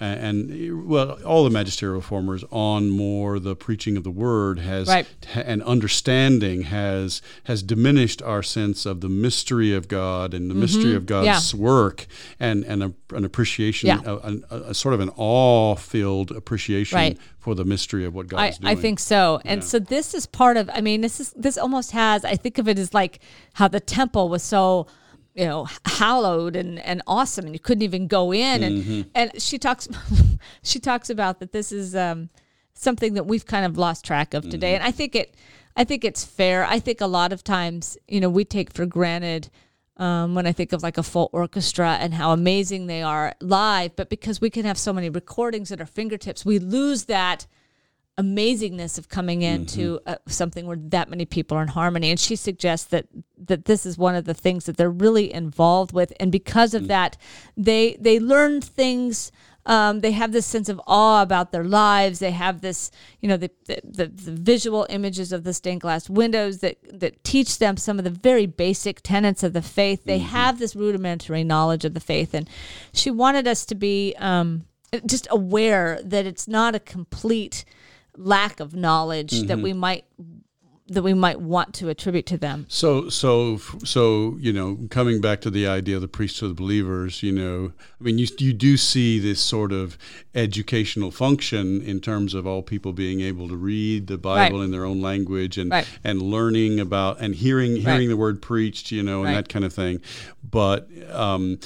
And well, all the magisterial reformers on more the preaching of the word has Right. and understanding has has diminished our sense of the mystery of God and the mystery of God's Mm-hmm. Yeah. work and and a, an appreciation, Yeah. a, a, a sort of an awe-filled appreciation Right. for the mystery of what God I, is doing. I think so. And so this is part of I mean, this is this almost has I think of it as like how the temple was so you know hallowed and, and awesome and you couldn't even go in and Mm-hmm. and she talks she talks about that this is um, something that we've kind of lost track of Mm-hmm. today and I think it I think it's fair I think a lot of times you know we take for granted um, when I think of like a full orchestra and how amazing they are live but because we can have so many recordings at our fingertips we lose that amazingness of coming into uh, something where that many people are in harmony. And she suggests that that this is one of the things that they're really involved with. And because of that they they learn things um, they have this sense of awe about their lives. They have this you know the, the, the, the visual images of the stained glass windows that that teach them some of the very basic tenets of the faith. They have this rudimentary knowledge of the faith. And she wanted us to be um, just aware that it's not a complete lack of knowledge that we might that we might want to attribute to them. So, so, so, you know, coming back to the idea of the priesthood of the believers, you know, I mean, you, you do see this sort of educational function in terms of all people being able to read the Bible Right. in their own language and Right. and learning about and hearing hearing Right. the word preached, you know, and that kind of thing. But um,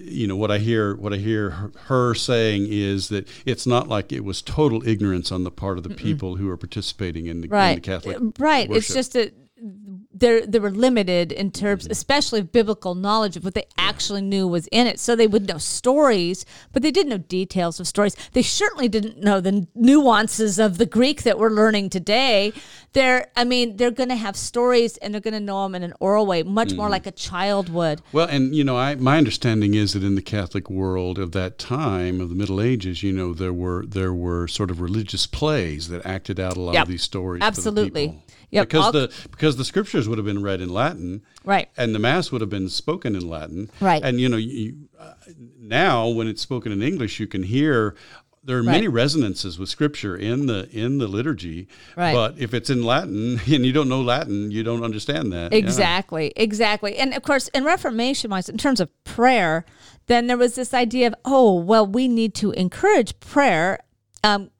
you know what I hear what I hear her- saying is that it's not like it was total ignorance on the part of the people who are participating in the, in the Catholic Right. It's just that they they were limited in terms, mm-hmm. especially of biblical knowledge of what they actually knew was in it. So they would know stories, but they didn't know details of stories. They certainly didn't know the nuances of the Greek that we're learning today. They're, I mean, they're going to have stories and they're going to know them in an oral way, much more mm-hmm. like a child would. Well, and you know, I my understanding is that in the Catholic world of that time of the Middle Ages, you know, there were there were sort of religious plays that acted out a lot Yep. of these stories. the Absolutely. people. Yep. Because All- the because the scriptures would have been read in Latin, Right. and the mass would have been spoken in Latin, Right. And you know, you, uh, now when it's spoken in English, you can hear. There are many resonances with Scripture in the in the liturgy, Right. but if it's in Latin and you don't know Latin, you don't understand that. Yeah. Exactly, exactly. And of course, in Reformation wise, in terms of prayer, then there was this idea of, oh, well, we need to encourage prayer. Um,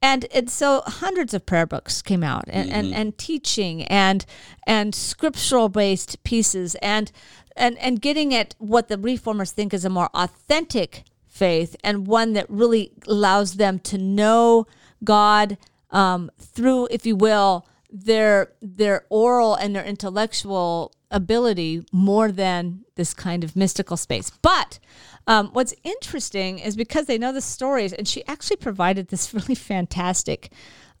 and and so hundreds of prayer books came out and, and, and teaching and and scriptural based pieces and and and getting at what the reformers think is a more authentic faith and one that really allows them to know God um, through, if you will, their their oral and their intellectual ability more than this kind of mystical space. But um, what's interesting is because they know the stories, and she actually provided this really fantastic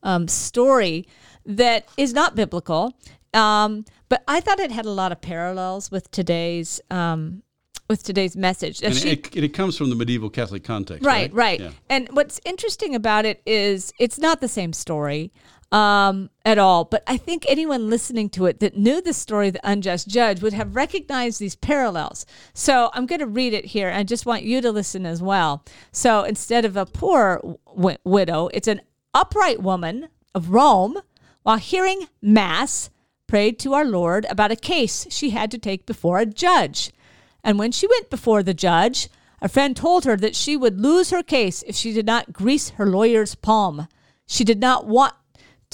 um, story that is not biblical. Um, but I thought it had a lot of parallels with today's um, with today's message. And And she- it, it comes from the medieval Catholic context, right, right. Yeah. And what's interesting about it is it's not the same story um, at all. But I think anyone listening to it that knew the story of the unjust judge would have recognized these parallels. So I'm going to read it here. and I just want you to listen as well. So instead of a poor w- widow, it's an upright woman of Rome, while hearing mass, prayed to our Lord about a case she had to take before a judge. And when she went before the judge, a friend told her that she would lose her case if she did not grease her lawyer's palm. She did not want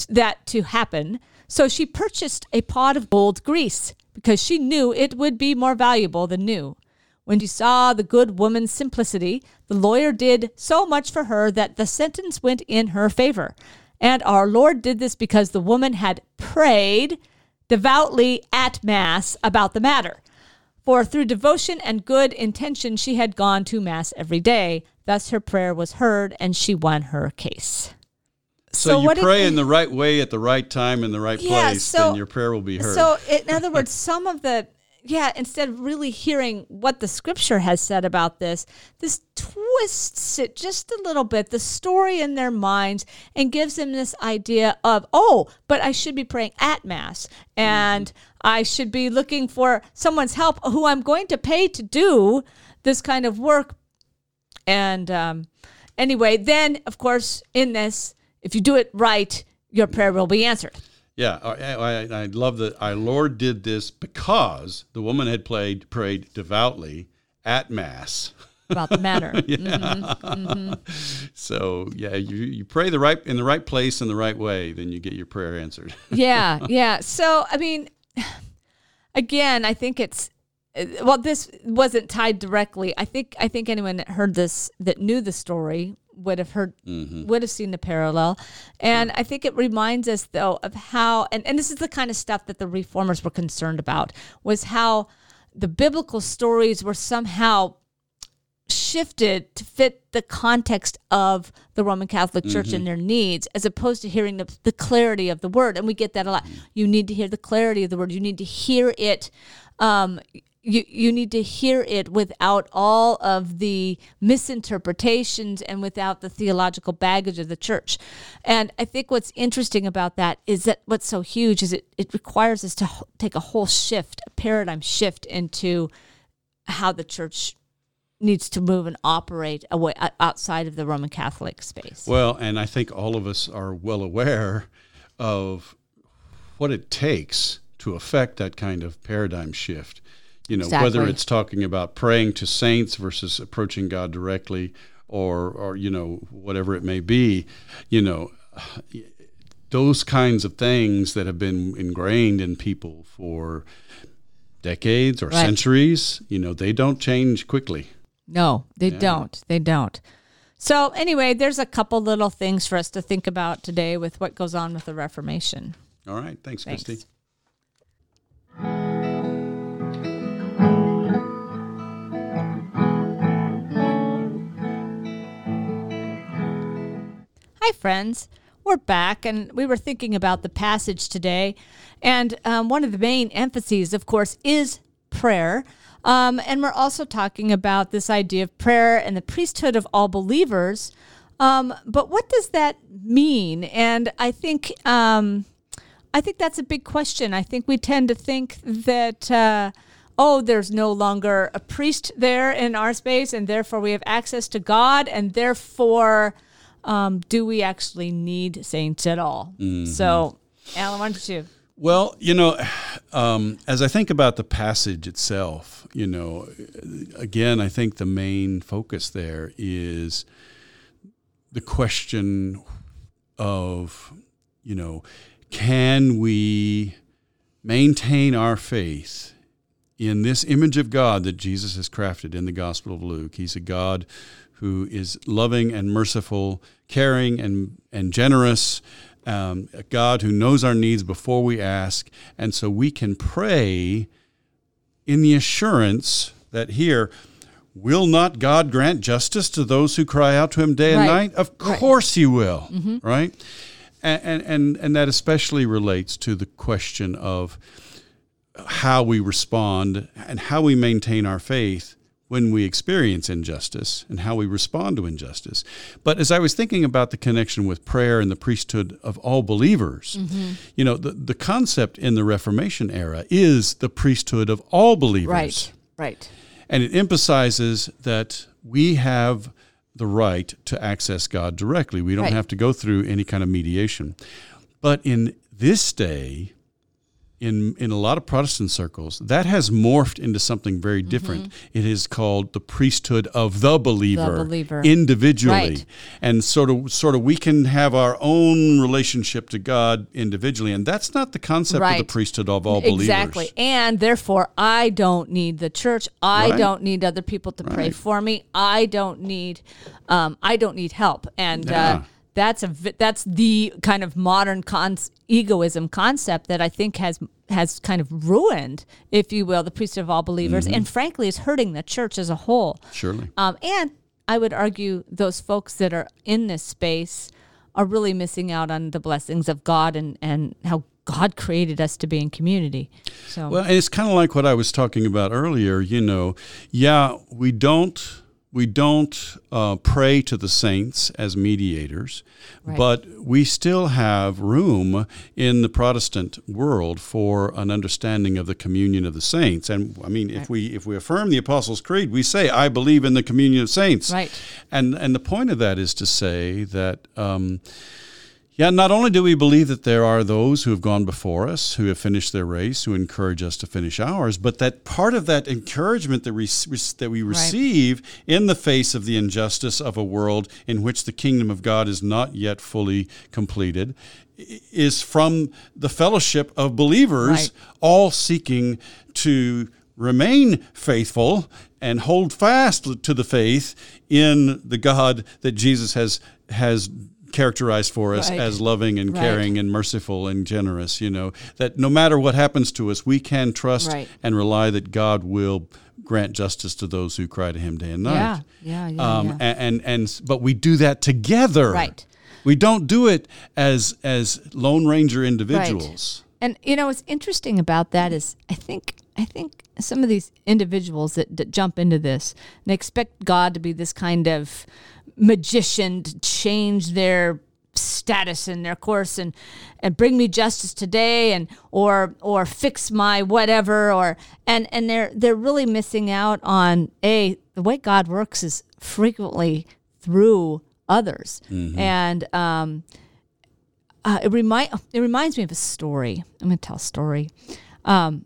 that to happen, so she purchased a pot of gold grease because she knew it would be more valuable than new. When she saw the good woman's simplicity, the lawyer did so much for her that the sentence went in her favor. And our Lord did this because the woman had prayed devoutly at Mass about the matter. For through devotion and good intention, she had gone to Mass every day. Thus, her prayer was heard and she won her case. So, you what did- pray in the right way at the right time in the right Yeah, place, so- then your prayer will be heard. So, in other words, some of the yeah, instead of really hearing what the scripture has said about this, this twists it just a little bit, the story in their minds, and gives them this idea of, oh, but I should be praying at Mass and I should be looking for someone's help who I'm going to pay to do this kind of work. And um, anyway, then, of course, in this, if you do it right, your prayer will be answered. yeah, I, I, I love that our Lord did this because the woman had played, prayed devoutly at Mass. about the matter. Yeah. Mm-hmm. Mm-hmm. So yeah, you, you pray the right in the right place in the right way, then you get your prayer answered. yeah, yeah. So, I mean, again, I think it's uh, well, this wasn't tied directly. I think I think anyone that heard this that knew the story would have heard mm-hmm. would have seen the parallel. And I think it reminds us though of how and, and this is the kind of stuff that the reformers were concerned about was how the biblical stories were somehow shifted to fit the context of the Roman Catholic Church and mm-hmm. their needs, as opposed to hearing the, the clarity of the word. And we get that a lot. Mm-hmm. You need to hear the clarity of the word. You need to hear it. Um, you, you need to hear it without all of the misinterpretations and without the theological baggage of the church. And I think what's interesting about that is that what's so huge is it, it requires us to take a whole shift, a paradigm shift into how the church needs to move and operate away outside of the Roman Catholic space. Well, and I think all of us are well aware of what it takes to affect that kind of paradigm shift. You know, whether it's talking about praying to saints versus approaching God directly or or you know, whatever it may be, you know, those kinds of things that have been ingrained in people for decades or Right. centuries, you know, they don't change quickly. No, they don't. They don't. So anyway, there's a couple little things for us to think about today with what goes on with the Reformation. All right, thanks, Thanks. Christy. Hi, friends. We're back, and we were thinking about the passage today. And um, one of the main emphases, of course, is prayer. Um, and we're also talking about this idea of prayer and the priesthood of all believers. Um, but what does that mean? And I think um, I think that's a big question. I think we tend to think that. Uh, oh, there's no longer a priest there in our space, and therefore we have access to God, and therefore, um, do we actually need saints at all? Mm-hmm. So, Alan, why don't you? Well, you know, um, as I think about the passage itself, you know, again, I think the main focus there is the question of, you know, can we maintain our faith in this image of God that Jesus has crafted in the Gospel of Luke. He's a God who is loving and merciful, caring and, and generous, um, a God who knows our needs before we ask. And so we can pray in the assurance that here, will not God grant justice to those who cry out to him day and night? Of course right. he will, mm-hmm. right? And, and, and that especially relates to the question of how we respond and how we maintain our faith when we experience injustice and how we respond to injustice. But as I was thinking about the connection with prayer and the priesthood of all believers, mm-hmm. you know, the, the concept in the Reformation era is the priesthood of all believers. Right, right. And it emphasizes that we have the right to access God directly. We don't right. have to go through any kind of mediation. But in this day, in in a lot of Protestant circles, that has morphed into something very mm-hmm. different. Mm-hmm. It is called the priesthood of the believer, the believer. individually, right. and sort of sort of we can have our own relationship to God individually, and that's not the concept right. of the priesthood of all believers. Exactly, and therefore I don't need the church. I right. don't need other people to pray for me. I don't need um, I don't need help, and. Yeah. Uh, that's a that's the kind of modern cons- egoism concept that I think has has kind of ruined, if you will, the priesthood of all believers, mm-hmm. and frankly is hurting the church as a whole. Surely. Um, and I would argue those folks that are in this space are really missing out on the blessings of God and and how God created us to be in community. So well, and it's kind of like what I was talking about earlier. You know, yeah, we don't we don't uh, pray to the saints as mediators, right. but we still have room in the Protestant world for an understanding of the communion of the saints. And I mean, right. if we if we affirm the Apostles' Creed, we say, "I believe in the communion of saints." Right. And and the point of that is to say that. Um, yeah, not only do we believe that there are those who have gone before us, who have finished their race, who encourage us to finish ours, but that part of that encouragement that we, that we receive right. in the face of the injustice of a world in which the kingdom of God is not yet fully completed is from the fellowship of believers, right. all seeking to remain faithful and hold fast to the faith in the God that Jesus has has characterized for us right. as loving and caring right. and merciful and generous, you know, that no matter what happens to us, we can trust right. and rely that God will grant justice to those who cry to him day and night. Yeah, yeah, yeah. Um, yeah. And, and, and, but we do that together. Right. We don't do it as, as Lone Ranger individuals. And, you know, what's interesting about that is I think, I think some of these individuals that, that jump into this and expect God to be this kind of, magician to change their status in their course and and bring me justice today and or or fix my whatever or and and they're they're really missing out on a the way God works is frequently through others. Mm-hmm. and um uh, it remind it reminds me of a story. I'm going to tell a story. Um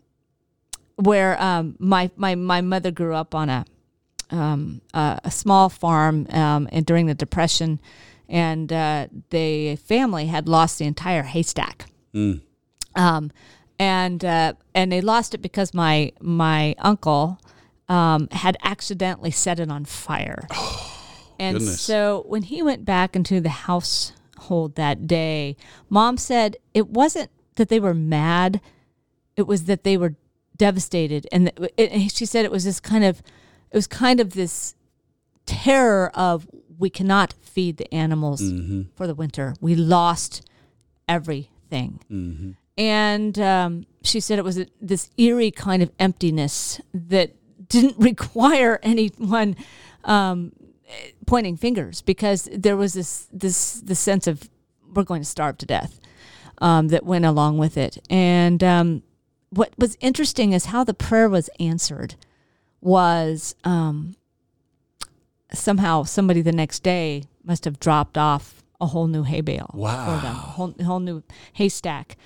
where um my my my mother grew up on a um, uh, a small farm um, and during the depression, and uh, the family had lost the entire haystack. Mm. Um, and uh, and they lost it because my my uncle um, had accidentally set it on fire. Oh, and goodness. so when he went back into the household that day, mom said it wasn't that they were mad; it was that they were devastated, and it, it, she said it was this kind of it was kind of this terror of we cannot feed the animals Mm-hmm. for the winter. We lost everything. Mm-hmm. And um, she said it was a, this eerie kind of emptiness that didn't require anyone um, pointing fingers because there was this this this sense of we're going to starve to death um, that went along with it. And um, what was interesting is how the prayer was answered was um, somehow somebody the next day must have dropped off a whole new hay bale for them, a whole, whole new haystack.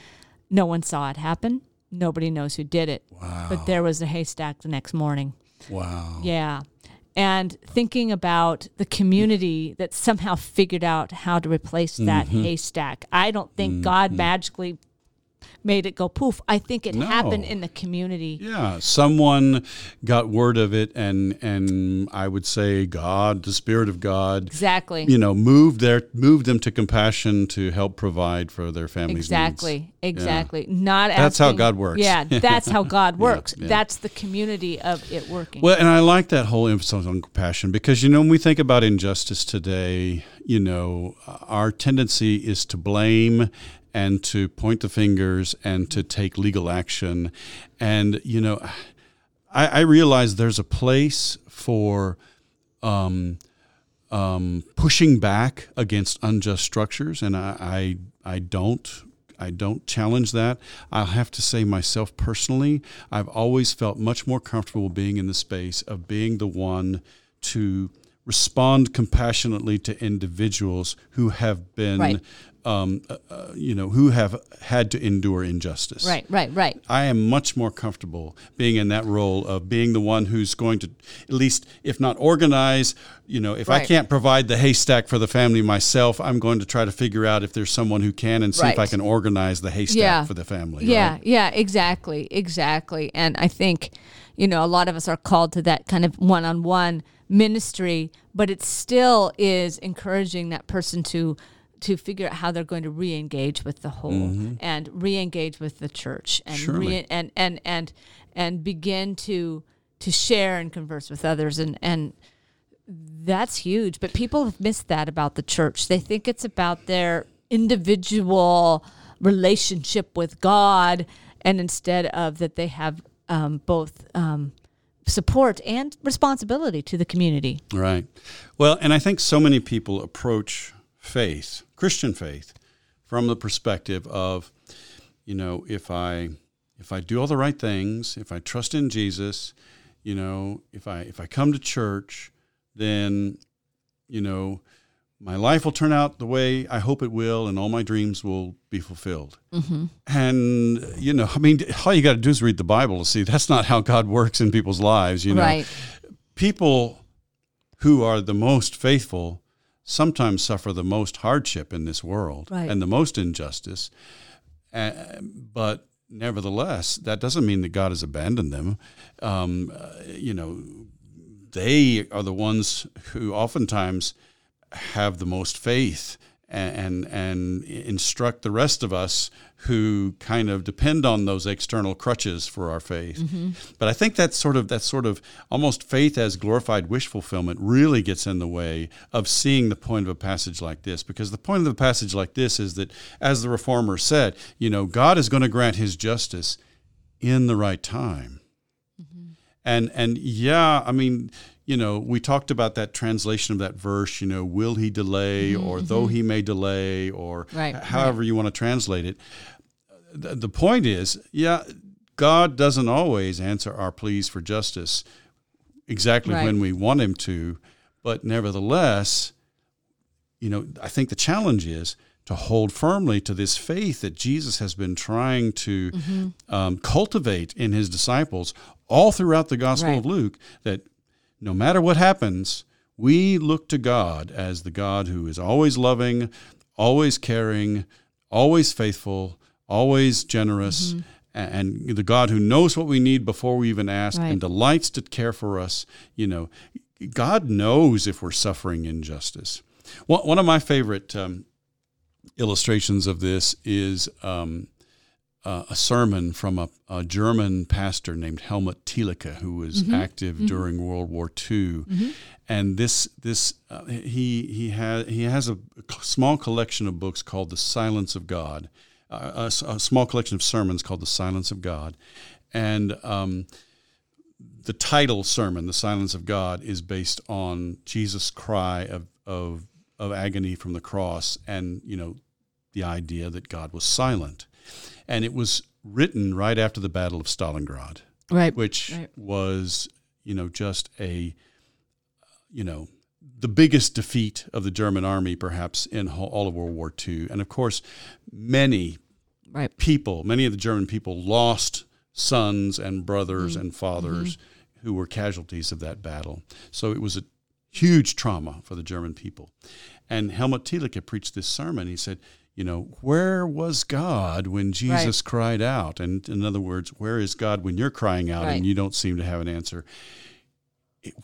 No one saw it happen. Nobody knows who did it. Wow. But there was a haystack the next morning. Wow. Yeah. And thinking about the community that somehow figured out how to replace that Mm-hmm. haystack. I don't think God magically made it go poof. I think it No. happened in the community. Yeah, someone got word of it, and and I would say God, the Spirit of God, Exactly. you know, moved their moved them to compassion to help provide for their families. Exactly. Exactly. Not That's how God works. Yeah, that's how God works. yeah. That's the community of it working. Well, and I like that whole emphasis on compassion because you know when we think about injustice today, you know, our tendency is to blame and to point the fingers and to take legal action, and you know, I, I realize there's a place for. Um, um, pushing back against unjust structures, and I, I, I don't, I don't challenge that. I'll have to say myself personally, I've always felt much more comfortable being in the space of being the one to respond compassionately to individuals who have been, Right. Um, uh, uh, you know, who have had to endure injustice. right, right, right. I am much more comfortable being in that role of being the one who's going to, at least if not organize, you know, if I can't provide the haystack for the family myself, I'm going to try to figure out if there's someone who can and see if I can organize the haystack Yeah. for the family. Yeah, right? yeah, exactly, exactly. And I think, you know, a lot of us are called to that kind of one-on-one ministry, but it still is encouraging that person to to figure out how they're going to re-engage with the whole and re-engage with the church and re- and and and and begin to to share and converse with others and and that's huge. But people have missed that about the church. They think it's about their individual relationship with God, and instead of that, they have um, both um, support and responsibility to the community. Right. Well, and I think so many people approach faith, Christian faith, from the perspective of, you know, if I if I do all the right things, if I trust in Jesus, you know, if I if I come to church, then, you know, my life will turn out the way I hope it will, and all my dreams will be fulfilled. Mm-hmm. And you know, I mean, all you got to do is read the Bible to see that's not how God works in people's lives. You know, Right. people who are the most faithful sometimes suffer the most hardship in this world Right. and the most injustice. Uh, but nevertheless, that doesn't mean that God has abandoned them. Um, uh, you know, they are the ones who oftentimes have the most faith and, and and instruct the rest of us who kind of depend on those external crutches for our faith. Mm-hmm. But I think that sort of that sort of almost faith as glorified wish fulfillment really gets in the way of seeing the point of a passage like this because the point of a passage like this is that as the reformer said, you know, God is going to grant his justice in the right time. Mm-hmm. And and yeah, I mean, you know, we talked about that translation of that verse, you know, will he delay or though he may delay or Right, however you want to translate it. The, the point is, yeah, God doesn't always answer our pleas for justice exactly Right. when we want him to, but nevertheless, you know, I think the challenge is to hold firmly to this faith that Jesus has been trying to Mm-hmm. um, cultivate in his disciples all throughout the Gospel Right. of Luke. That no matter what happens, we look to God as the God who is always loving, always caring, always faithful, always generous. Mm-hmm. And the God who knows what we need before we even ask Right. and delights to care for us, you know, God knows if we're suffering injustice. One one of my favorite um, illustrations of this is um, uh, a sermon from a, a, German pastor named Helmut Thielicke, who was mm-hmm. active mm-hmm. during World War II. Mm-hmm. And this this uh, he he has he has a small collection of books called The Silence of God, uh, a, a, small collection of sermons called The Silence of God, and um, the title sermon, The Silence of God, is based on Jesus' cry of of of agony from the cross, and you know the idea that God was silent and it was written right after the Battle of Stalingrad, right? Which right. was you know just a you know the biggest defeat of the German army perhaps in all of World War II, and of course many right. people, many of the German people lost sons and brothers mm-hmm. and fathers mm-hmm. who were casualties of that battle. So it was a huge trauma for the German people. And Helmut Thielicke preached this sermon. He said, you know, where was God when Jesus right. cried out? And in other words, where is God when you're crying out right. and you don't seem to have an answer?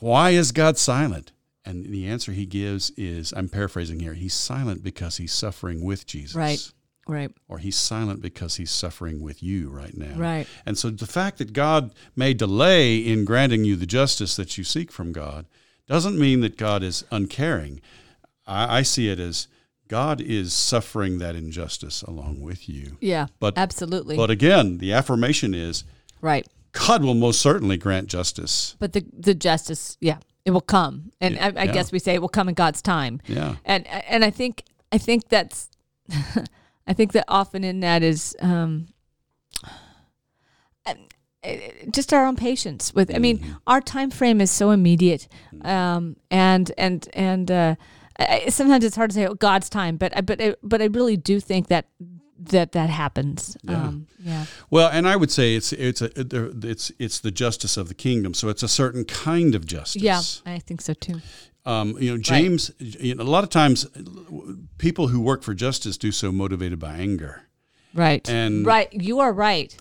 Why is God silent? And the answer he gives is I'm paraphrasing here. He's silent because he's suffering with Jesus. Right. Right. Or he's silent because he's suffering with you right now. Right. And so the fact that God may delay in granting you the justice that you seek from God doesn't mean that God is uncaring. I, I see it as God is suffering that injustice along with you. Yeah, but absolutely. But again, the affirmation is right. God will most certainly grant justice. But the the justice, yeah, it will come, and I, I yeah. guess we say it will come in God's time. Yeah, and and I think I think that's I think that often in that is um, just our own patience with. I mean, mm-hmm. our time frame is so immediate, mm-hmm. um, and and and. Uh, I, sometimes it's hard to say oh, God's time, but I, but I, but I really do think that that that happens. Yeah. Um, yeah. Well, and I would say it's it's a it's it's the justice of the kingdom. So it's a certain kind of justice. Yeah, I think so too. Um, you know, James. Right. You know, a lot of times, people who work for justice do so motivated by anger. Right. And right, you are right.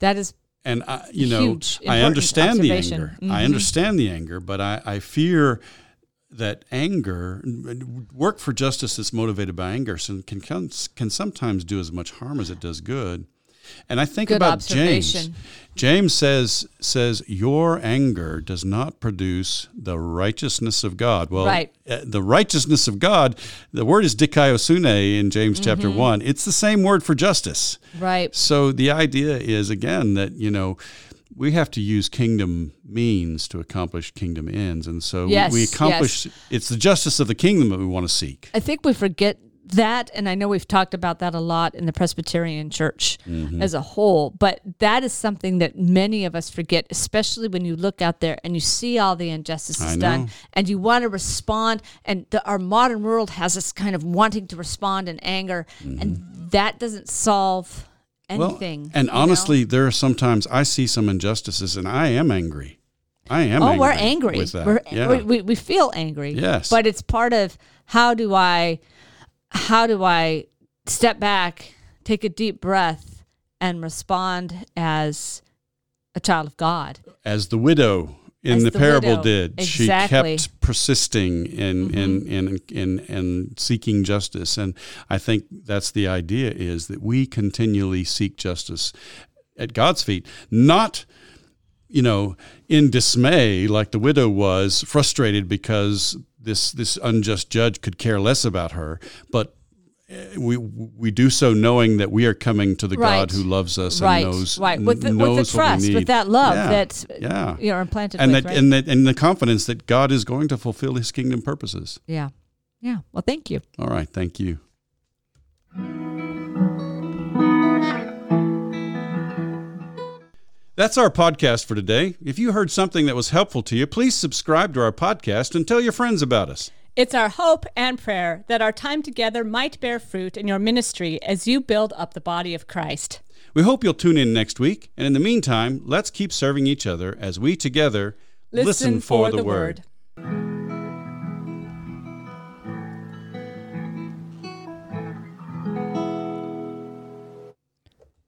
That is. And I, you know, huge, I understand the anger. Mm-hmm. I understand the anger, but I, I fear that anger, work for justice that's motivated by anger, can can sometimes do as much harm as it does good. And I think good about James. James says says your anger does not produce the righteousness of God. Well, right. Uh, the righteousness of God, the word is dikaiosune in James mm-hmm. chapter 1. It's the same word for justice. Right. So the idea is again that, you know, we have to use kingdom means to accomplish kingdom ends. And so yes, we accomplish yes. it's the justice of the kingdom that we want to seek. I think we forget that and I know we've talked about that a lot in the Presbyterian church mm-hmm. as a whole, but that is something that many of us forget, especially when you look out there and you see all the injustices done and you want to respond and the, our modern world has this kind of wanting to respond in anger mm-hmm. and that doesn't solve anything. Well, and honestly, know? there are sometimes I see some injustices and I am angry. I am. Oh, angry we're angry. With that. We're, yeah. we, we feel angry. Yes. But it's part of how do I, how do I step back, take a deep breath, and respond as a child of God, as the widow in the, the, parable widow. did. Exactly. She kept persisting in, mm-hmm. in, in, in, in seeking justice. And I think that's the idea is that we continually seek justice at God's feet, not, you know, in dismay like the widow was, frustrated because this, this unjust judge could care less about her, but Eh, we we do so knowing that we are coming to the right. God who loves us right. and knows right with the, knows with the trust with that love yeah. that yeah. you're implanted and with, that right? and that and the confidence that God is going to fulfill His kingdom purposes. Yeah, yeah. Well, thank you. All right, thank you. That's our podcast for today. If you heard something that was helpful to you, please subscribe to our podcast and tell your friends about us. It's our hope and prayer that our time together might bear fruit in your ministry as you build up the body of Christ. We hope you'll tune in next week, and in the meantime, let's keep serving each other as we together listen, listen for, for, the, the word. word.